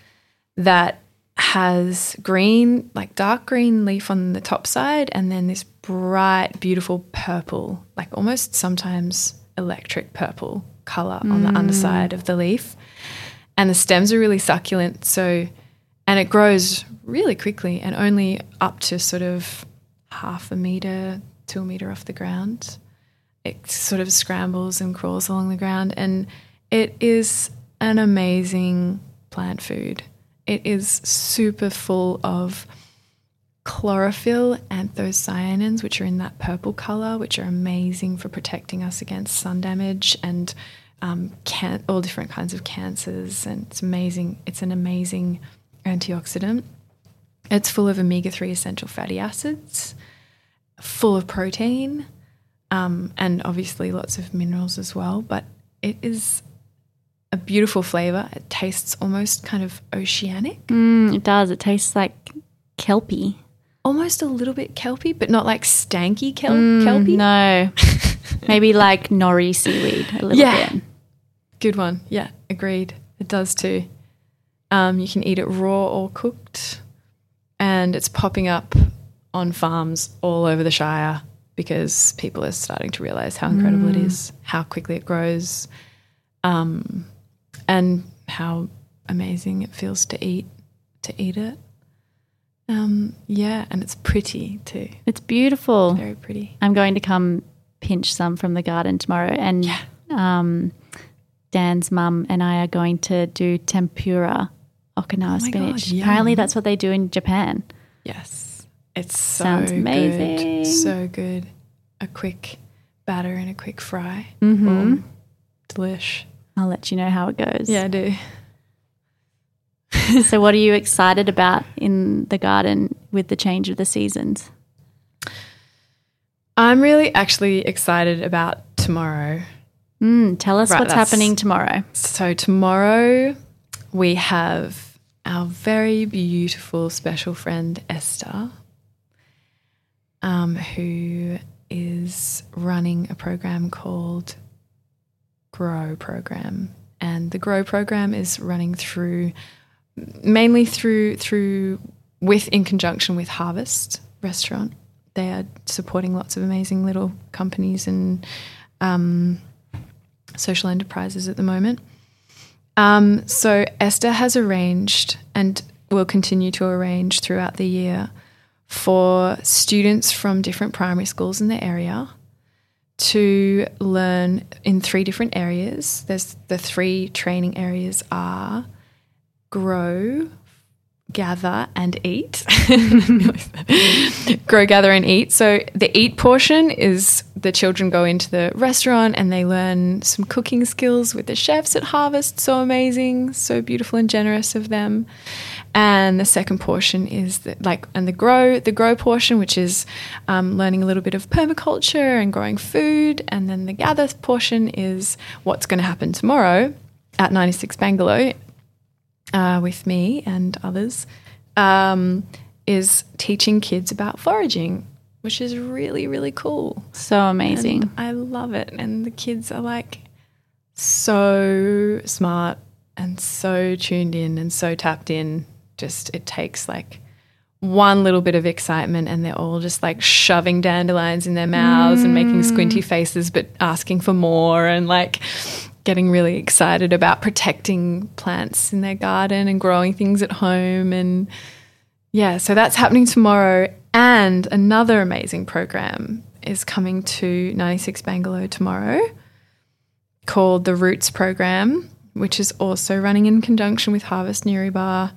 that has green, like dark green leaf on the top side, and then this bright, beautiful purple, like almost sometimes electric purple color on the mm. underside of the leaf. And the stems are really succulent. So, and it grows really quickly and only up to sort of half a meter to a meter off the ground. It sort of scrambles and crawls along the ground, and it is an amazing plant food. It is super full of chlorophyll, anthocyanins, which are in that purple color, which are amazing for protecting us against sun damage and um, can- all different kinds of cancers. And it's amazing. It's an amazing antioxidant. It's full of omega 3 essential fatty acids, full of protein, um, and obviously lots of minerals as well. But it is a beautiful flavor. It tastes almost kind of oceanic, Mm, it does. It tastes like kelpy. almost a little bit kelpy, but not like stanky kel- Mm, kelpy. No. Maybe like nori seaweed a little Yeah. bit. Good one. Yeah, agreed. It does too. Um, you can eat it raw or cooked, and it's popping up on farms all over the Shire because people are starting to realize how incredible it is, how quickly it grows, um, and how amazing it feels to eat to eat it. Um, yeah, and it's pretty too. It's beautiful. Very pretty. I'm going to come pinch some from the garden tomorrow. And um, Dan's mum and I are going to do tempura Okinawa Oh spinach. God, Apparently, that's what they do in Japan. Yes. It's so Sounds amazing. Good. So good. A quick batter and a quick fry. Mm-hmm. Boom. Delish. I'll let you know how it goes. Yeah, I do. so, what are you excited about in the garden with the change of the seasons? I'm really actually excited about tomorrow. Mm, tell us Right, what's happening tomorrow. So, tomorrow we have our very beautiful special friend Esther, um, who is running a program called Grow Program. And the Grow Program is running through mainly through through with in conjunction with Harvest Restaurant. They are supporting lots of amazing little companies and um, social enterprises at the moment. Um, so Esther has arranged and will continue to arrange throughout the year for students from different primary schools in the area to learn in three different areas. There's the three training areas are grow, gather, and eat. grow, gather, and eat. So the eat portion is the children go into the restaurant and they learn some cooking skills with the chefs at Harvest. So amazing, so beautiful and generous of them. And the second portion is the, like, and the grow, the grow portion, which is um, learning a little bit of permaculture and growing food. And then the gather portion is what's going to happen tomorrow at 96 Bangalow uh, with me and others um, is teaching kids about foraging, which is really, really cool. So amazing. And I love it. And the kids are like so smart and so tuned in and so tapped in. Just it takes like one little bit of excitement and they're all just like shoving dandelions in their mouths and making mm. squinty faces but asking for more and like getting really excited about protecting plants in their garden and growing things at home and yeah so that's happening tomorrow. And another amazing program is coming to 96 Bangalow tomorrow called the Roots program which is also running in conjunction with Harvest Newrybar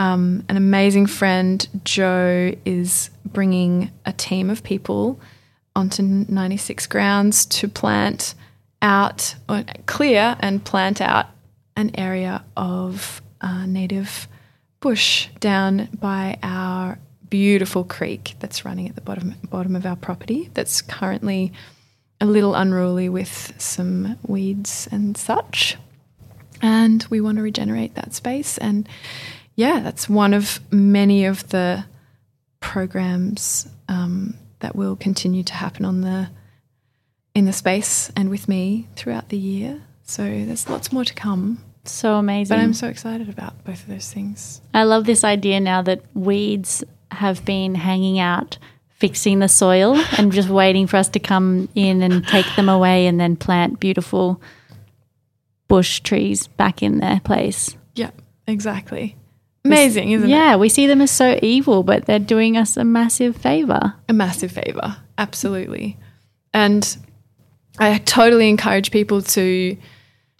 um, an amazing friend, Joe, is bringing a team of people onto 96 grounds to plant out, or clear and plant out an area of uh, native bush down by our beautiful creek that's running at the bottom bottom of our property. That's currently a little unruly with some weeds and such, and we want to regenerate that space and yeah, that's one of many of the programs um, that will continue to happen on the in the space and with me throughout the year. So there's lots more to come. So amazing. But I'm so excited about both of those things. I love this idea now that weeds have been hanging out fixing the soil and just waiting for us to come in and take them away and then plant beautiful bush trees back in their place. Yeah, exactly. Amazing, isn't yeah, it? Yeah, we see them as so evil, but they're doing us a massive favor. A massive favor, absolutely. And I totally encourage people to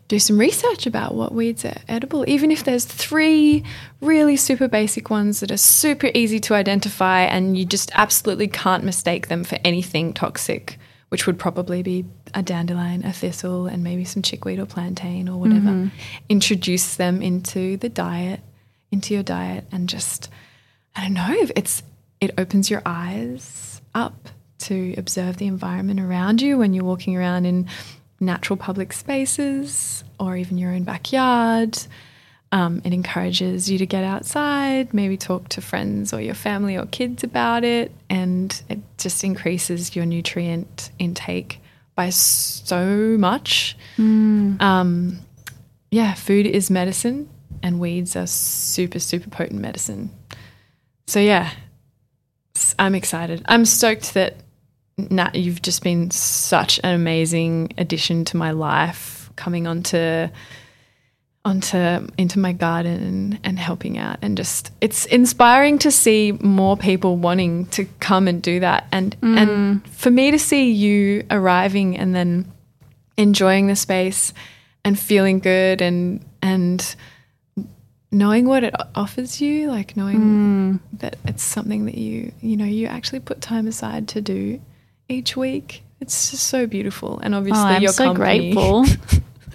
do some research about what weeds are edible, even if there's three really super basic ones that are super easy to identify and you just absolutely can't mistake them for anything toxic, which would probably be a dandelion, a thistle, and maybe some chickweed or plantain or whatever. Mm-hmm. Introduce them into the diet into your diet and just I don't know if it's it opens your eyes up to observe the environment around you when you're walking around in natural public spaces or even your own backyard. Um, it encourages you to get outside, maybe talk to friends or your family or kids about it, and it just increases your nutrient intake by so much. Mm. Um, yeah, food is medicine and weeds are super, super potent medicine. So, yeah, I'm excited. I'm stoked that Nat, you've just been such an amazing addition to my life, coming onto onto into my garden and, helping out and just it's inspiring to see more people wanting to come and do that and mm. and for me to see you arriving and then enjoying the space and feeling good and and knowing what it offers you, like knowing mm. that it's something that you, you know, you actually put time aside to do each week. It's just so beautiful. And obviously, oh, I'm you're so company. grateful.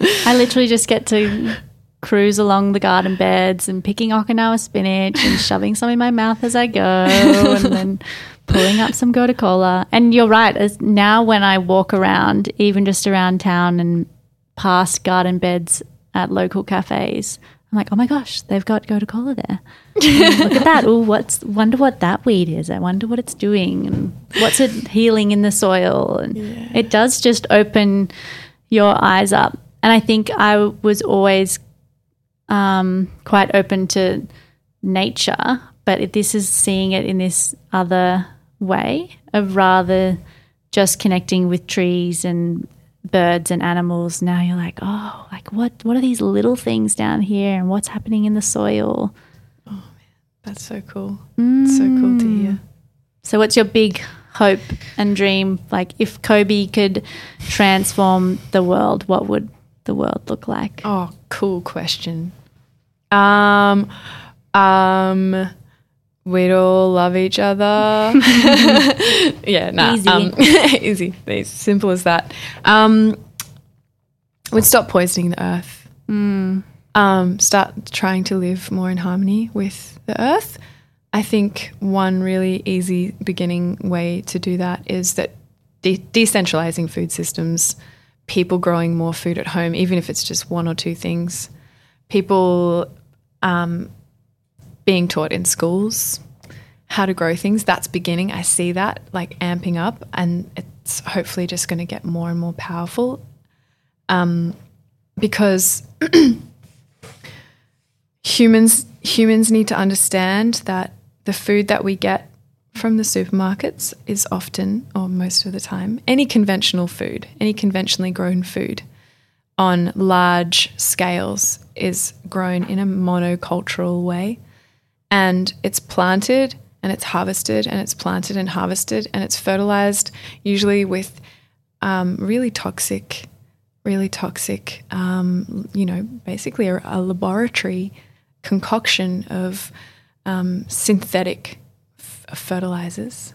I literally just get to cruise along the garden beds and picking Okinawa spinach and shoving some in my mouth as I go and then pulling up some gotu kola. And you're right, as now when I walk around, even just around town and past garden beds at local cafes, I'm like, oh my gosh, they've got gotu kola there. Look at that. Oh, what's wonder what that weed is. I wonder what it's doing and what's it healing in the soil. And yeah. it does just open your eyes up. And I think I was always um, quite open to nature, but this is seeing it in this other way of rather just connecting with trees and birds and animals now you're like oh like what what are these little things down here and what's happening in the soil? Oh man. That's so cool. Mm. so cool to hear. So what's your big hope and dream? Like if Kobi could transform the world what would the world look like? Oh cool question. Um um we'd all love each other. yeah, nah, easy, um, easy, simple as that. Um, we'd stop poisoning the earth. Mm. Um, start trying to live more in harmony with the earth. I think one really easy beginning way to do that is that de- decentralizing food systems, people growing more food at home, even if it's just one or two things, people um, being taught in schools how to grow things. That's beginning. I see that like amping up, and it's hopefully just going to get more and more powerful. Um, because humans humans need to understand that the food that we get from the supermarkets is often or most of the time any conventional food, any conventionally grown food on large scales is grown in a monocultural way and it's planted and it's harvested and it's planted and harvested and it's fertilized usually with um, really toxic really toxic um, you know basically a, a laboratory concoction of um, synthetic f- fertilizers.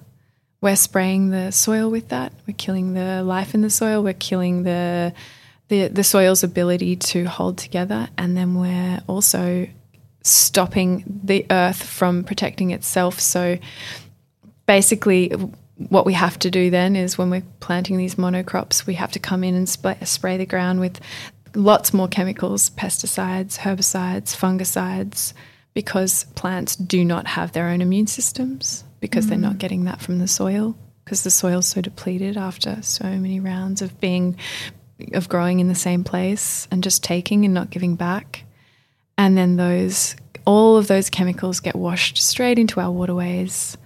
We're spraying the soil with that. We're killing the life in the soil. We're killing the the, the soil's ability to hold together. And then we're also stopping the earth from protecting itself. So basically, what we have to do then is when we're planting these monocrops, we have to come in and sp- spray the ground with lots more chemicals, pesticides, herbicides, fungicides, because plants do not have their own immune systems because mm. they're not mm. getting that from the soil because the soil's so depleted after so many rounds of being of growing in the same place and just taking and not giving back and then those all of those chemicals get washed straight into our waterways.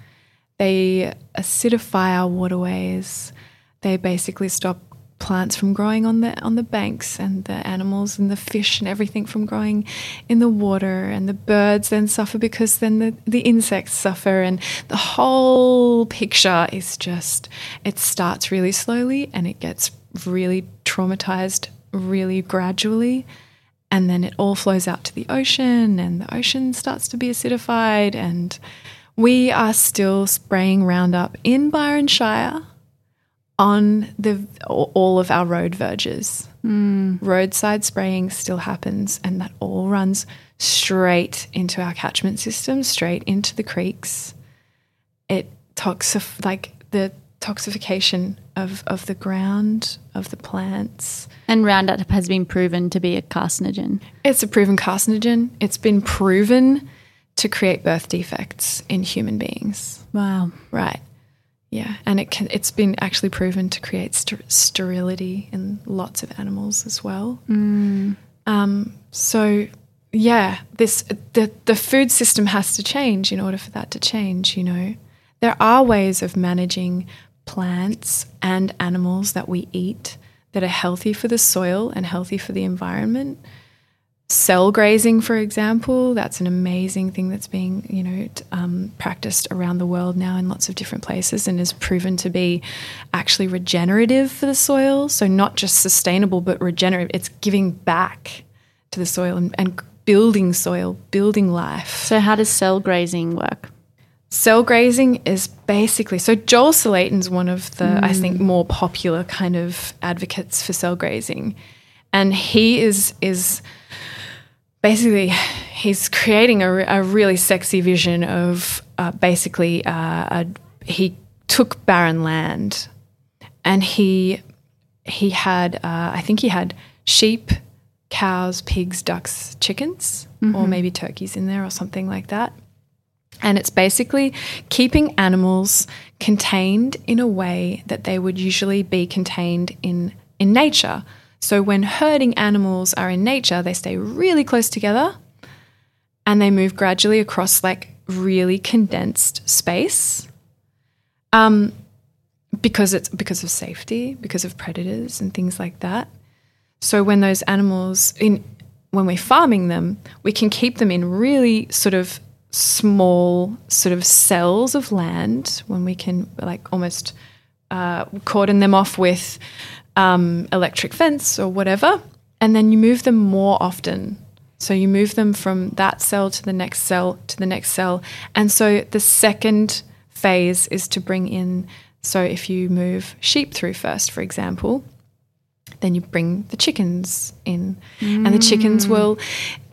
They acidify our waterways. They basically stop plants from growing on the on the banks and the animals and the fish and everything from growing in the water and the birds then suffer because then the, the insects suffer and the whole picture is just it starts really slowly and it gets really traumatized really gradually and then it all flows out to the ocean and the ocean starts to be acidified and we are still spraying Roundup in Byron Shire on the all of our road verges. Mm. Roadside spraying still happens, and that all runs straight into our catchment system, straight into the creeks. It toxif like the toxification of, of the ground, of the plants. And Roundup has been proven to be a carcinogen. It's a proven carcinogen. It's been proven to create birth defects in human beings. Wow. Right. Yeah, and it can, it's been actually proven to create ster- sterility in lots of animals as well. Mm. Um, so yeah, this the the food system has to change in order for that to change. You know, there are ways of managing plants and animals that we eat that are healthy for the soil and healthy for the environment. Cell grazing, for example, that's an amazing thing that's being, you know, um, practiced around the world now in lots of different places and is proven to be actually regenerative for the soil. So not just sustainable, but regenerative. It's giving back to the soil and, and building soil, building life. So how does cell grazing work? Cell grazing is basically so Joel Salatin's one of the mm. I think more popular kind of advocates for cell grazing, and he is is basically he's creating a, a really sexy vision of uh, basically uh, a, he took barren land, and he he had uh, I think he had sheep, cows, pigs, ducks, chickens, mm-hmm. or maybe turkeys in there or something like that and it's basically keeping animals contained in a way that they would usually be contained in, in nature. So when herding animals are in nature, they stay really close together and they move gradually across like really condensed space. Um, because it's because of safety, because of predators and things like that. So when those animals in when we're farming them, we can keep them in really sort of small sort of cells of land when we can like almost uh, cordon them off with um, electric fence or whatever, and then you move them more often. So you move them from that cell to the next cell to the next cell. And so the second phase is to bring in. So if you move sheep through first, for example, then you bring the chickens in, mm. and the chickens mm. will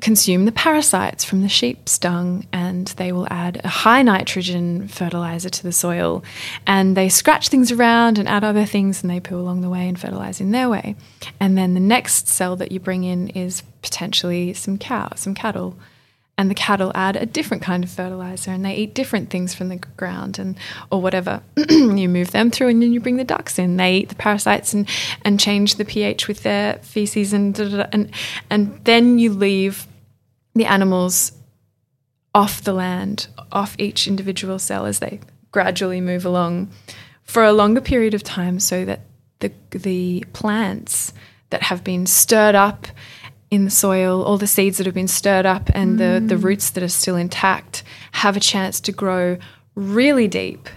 consume the parasites from the sheep's dung and they will add a high nitrogen fertilizer to the soil and they scratch things around and add other things and they poo along the way and fertilize in their way. And then the next cell that you bring in is potentially some cow, some cattle. and the cattle add a different kind of fertilizer and they eat different things from the ground and or whatever you move them through and then you bring the ducks in they eat the parasites and and change the ph with their feces and and and then you leave the animals off the land off each individual cell as they gradually move along for a longer period of time so that the the plants that have been stirred up in the soil, all the seeds that have been stirred up and the, the roots that are still intact have a chance to grow really deep.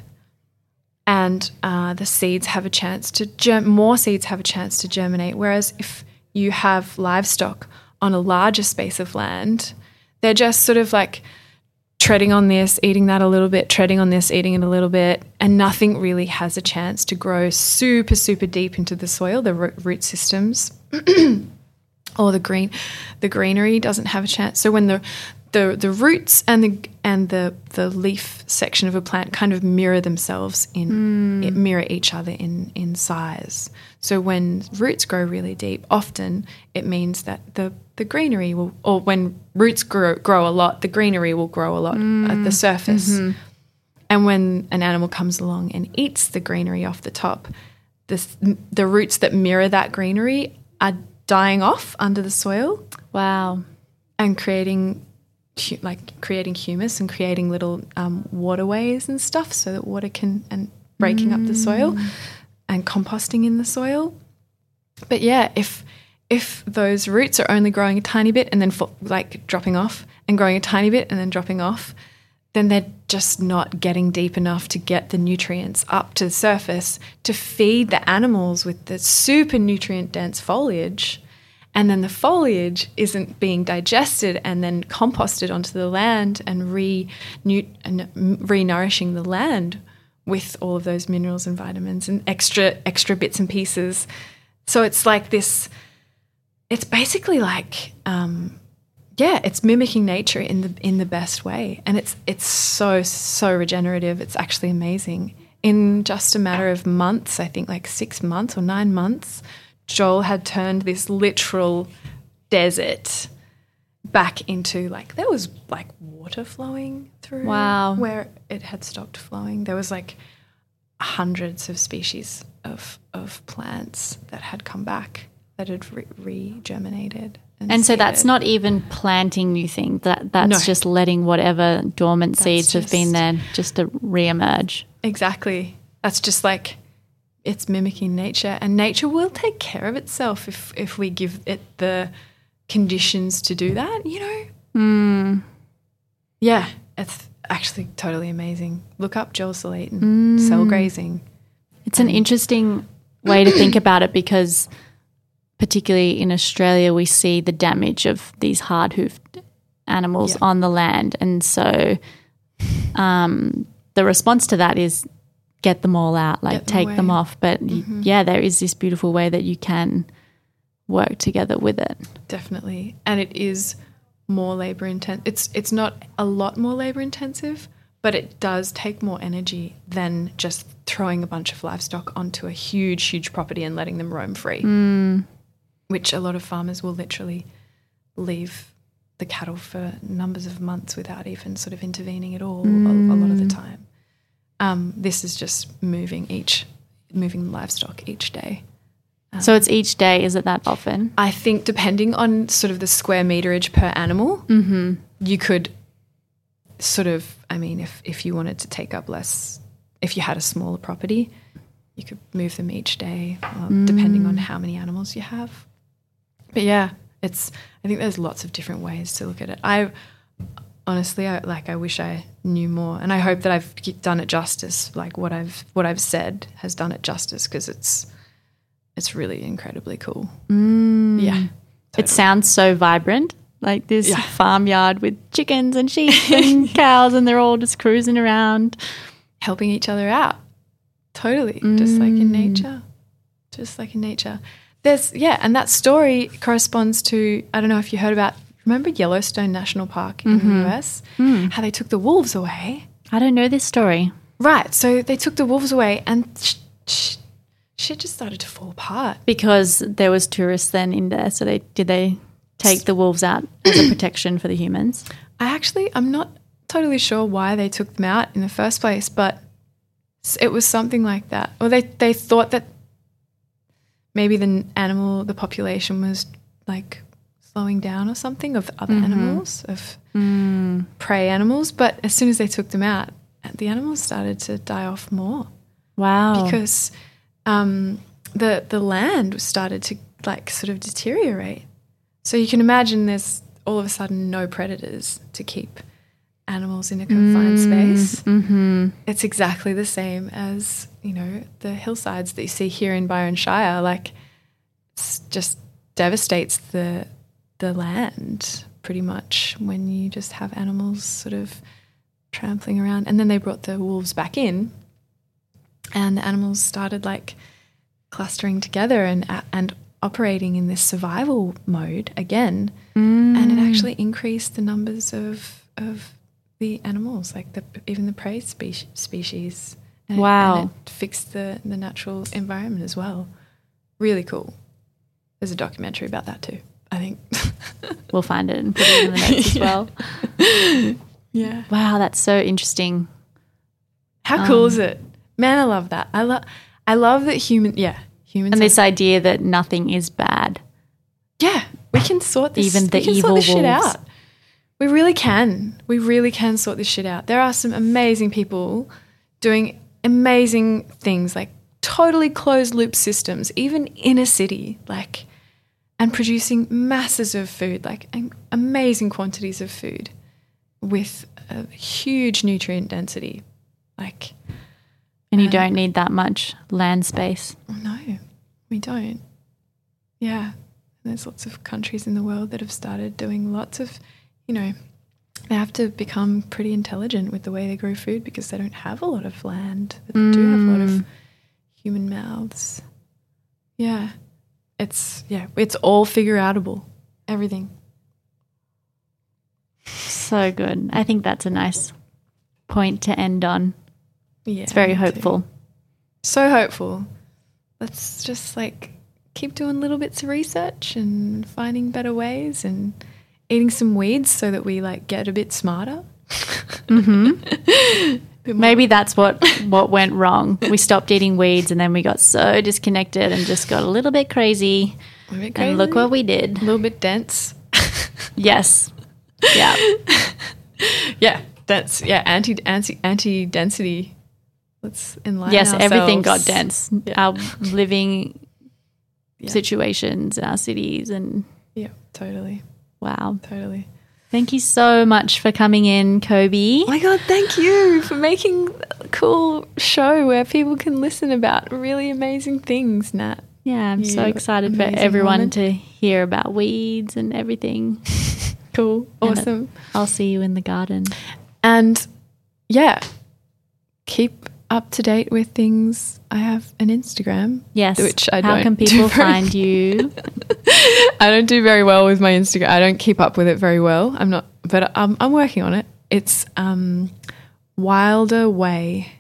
And uh, the seeds have a chance to, germ- more seeds have a chance to germinate. Whereas if you have livestock on a larger space of land, they're just sort of like treading on this, eating that a little bit, treading on this, eating it a little bit, and nothing really has a chance to grow super, super deep into the soil, the root systems. or the green the greenery doesn't have a chance so when the the, the roots and the and the the leaf section of a plant kind of mirror themselves in mm. mirror each other in in size. So when roots grow really deep, often it means that the the greenery will, or when roots grow grow a lot, the greenery will grow a lot mm. at the surface. Mm-hmm. And when an animal comes along and eats the greenery off the top, the the roots that mirror that greenery are dying off under the soil. Wow. And creating like creating humus and creating little um, waterways and stuff so that water can and breaking mm. up the soil mm. and composting in the soil. But yeah, if if those roots are only growing a tiny bit and then like dropping off and growing a tiny bit and then dropping off, then they're just not getting deep enough to get the nutrients up to the surface to feed the animals with the super nutrient dense foliage. And then the foliage isn't being digested and then composted onto the land and re nourishing the land with all of those minerals and vitamins and extra extra bits and pieces. So it's like this. It's basically like um, yeah, it's mimicking nature in the in the best way, and it's it's so so regenerative. It's actually amazing. In just a matter of months, I think like six months or nine months, Joel had turned this literal desert back into like there was like water flowing through. Wow, where it had stopped flowing, there was like hundreds of species of of plants that had come back that had re- regerminated. And, and so that's not even planting new things. That that's no. just letting whatever dormant that's seeds just, have been there just to reemerge. Exactly. That's just like it's mimicking nature, and nature will take care of itself if if we give it the conditions to do that. You know. Mm. Yeah, it's actually totally amazing. Look up Joel Salatin, mm. cell grazing. It's an interesting way to think about it because particularly in Australia, we see the damage of these hard hoofed animals yeah. on the land. And so um, the response to that is get them all out, like them take away. them off. But mm-hmm. yeah, there is this beautiful way that you can work together with it. Definitely. And it is more labor intensive. It's it's not a lot more labor intensive, but it does take more energy than just throwing a bunch of livestock onto a huge, huge property and letting them roam free. Mm which a lot of farmers will literally leave the cattle for numbers of months without even sort of intervening at all mm. a, a, lot of the mm. time. Um, this is just moving each, moving livestock each day. Um, so it's each day, is it that often? I think depending on sort of the square meterage per animal, mm-hmm. you could sort of, I mean, if, if you wanted to take up less, if you had a smaller property, you could move them each day, mm. depending on how many animals you have. But yeah, it's. I think there's lots of different ways to look at it. I honestly, I, like, I wish I knew more, and I hope that I've done it justice. Like what I've what I've said has done it justice because it's it's really incredibly cool. Mm. Yeah, totally. it sounds so vibrant. Like this yeah. farmyard with chickens and sheep and cows, and they're all just cruising around, helping each other out. Totally, mm. just like in mm. nature, just like in nature there's yeah, and that story corresponds to I don't know if you heard about remember Yellowstone National Park in mm-hmm. the US, mm. how they took the wolves away. I don't know this story. Right, so they took the wolves away, and sh- sh- shit just started to fall apart because there was tourists then in there. So they did they take the wolves out as a protection for the humans. I I actually, I'm not totally sure why they took them out in the first place, but it was something like that. Or they, they thought that maybe the animal, the population was like slowing down or something of other animals, of prey animals. But as soon as they took them out, the animals started to die off more Wow. because um, the the land started to like sort of deteriorate. So you can imagine there's all of a sudden no predators to keep animals in a confined space. mm-hmm. It's exactly the same as you know the hillsides that you see here in Byron Shire. Like it's just devastates the the land pretty much when you just have animals sort of trampling around. And then they brought the wolves back in, and the animals started like clustering together and and operating in this survival mode again. And it mm. actually increased the numbers of of the animals, like the even the prey species. species. And it- Wow. and it fixed the the natural environment as well. Really cool. There's a documentary about that too. I think. We'll find it and put it in the notes as well. yeah. Wow, that's so interesting. How cool Um, is it? Man, I love that. I love I love that human yeah, humans And this idea that nothing is bad. Yeah, we can sort this. Even the we can evil sort this shit out. We really can. We really can sort this shit out. There are some amazing people doing amazing things, like totally closed loop systems, even in a city, like, and producing masses of food, like amazing quantities of food, with a huge nutrient density. Like, And you Um, don't need that much land space. no, we don't. Yeah. And There's lots of countries in the world that have started doing lots of, you know, they have to become pretty intelligent with the way they grow food because they don't have a lot of land, they do have a lot of human mouths. Yeah. It's, yeah, it's all figure outable. Everything. So good. I think that's a nice point to end on. Yeah. It's very me too. hopeful. So hopeful. Let's just like keep doing little bits of research and finding better ways and eating some weeds so that we like get a bit smarter. Mm-hmm. Maybe that's what what went wrong. We stopped eating weeds and then we got so disconnected and just got a little bit crazy. a bit crazy. And look what we did. a little bit dense. Yes. Yeah. yeah, dense. Yeah, anti anti anti density. Let's enlighten yes, everything got dense. Yeah. Our living Yeah. situations, our cities and Yeah, totally, wow. totally. Thank you so much for coming in, Kobi. Oh my god, thank you for making a cool show where people can listen about really amazing things, Nat. Yeah, I'm so excited for everyone woman. to hear about weeds and everything. Cool. Awesome. I'll see you in the garden. And yeah, keep up to date with things. I have an Instagram. Yes. Which I How don't can do people very- find you? I don't do very well with my Instagram. I don't keep up with it very well. I'm not, but I'm, I'm working on it. It's um, Wilder Way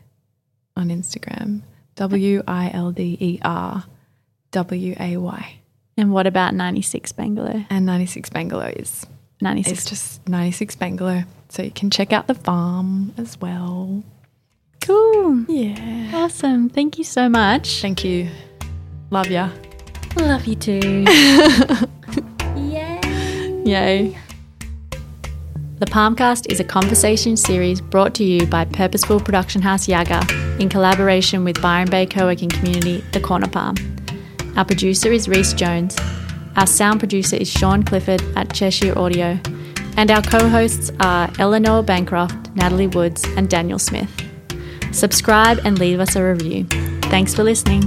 on Instagram. W I L D E R W A Y. And what about 96 Bangalow? And 96 Bangalow is 96. it's just 96 Bangalow. So you can check out the farm as well. Cool. Yeah. Awesome. Thank you so much. Thank you. Love ya. Love you too. Yay. Yay. The Palmcast is a conversation series brought to you by Purposeful Production House Yaga in collaboration with Byron Bay co-working community, The Corner Palm. Our producer is Reese Jones. Our sound producer is Sean Clifford at Cheshire Audio. And our co-hosts are Eleanor Bancroft, Natalie Woods, and Daniel Smith. Subscribe and leave us a review. Thanks for listening.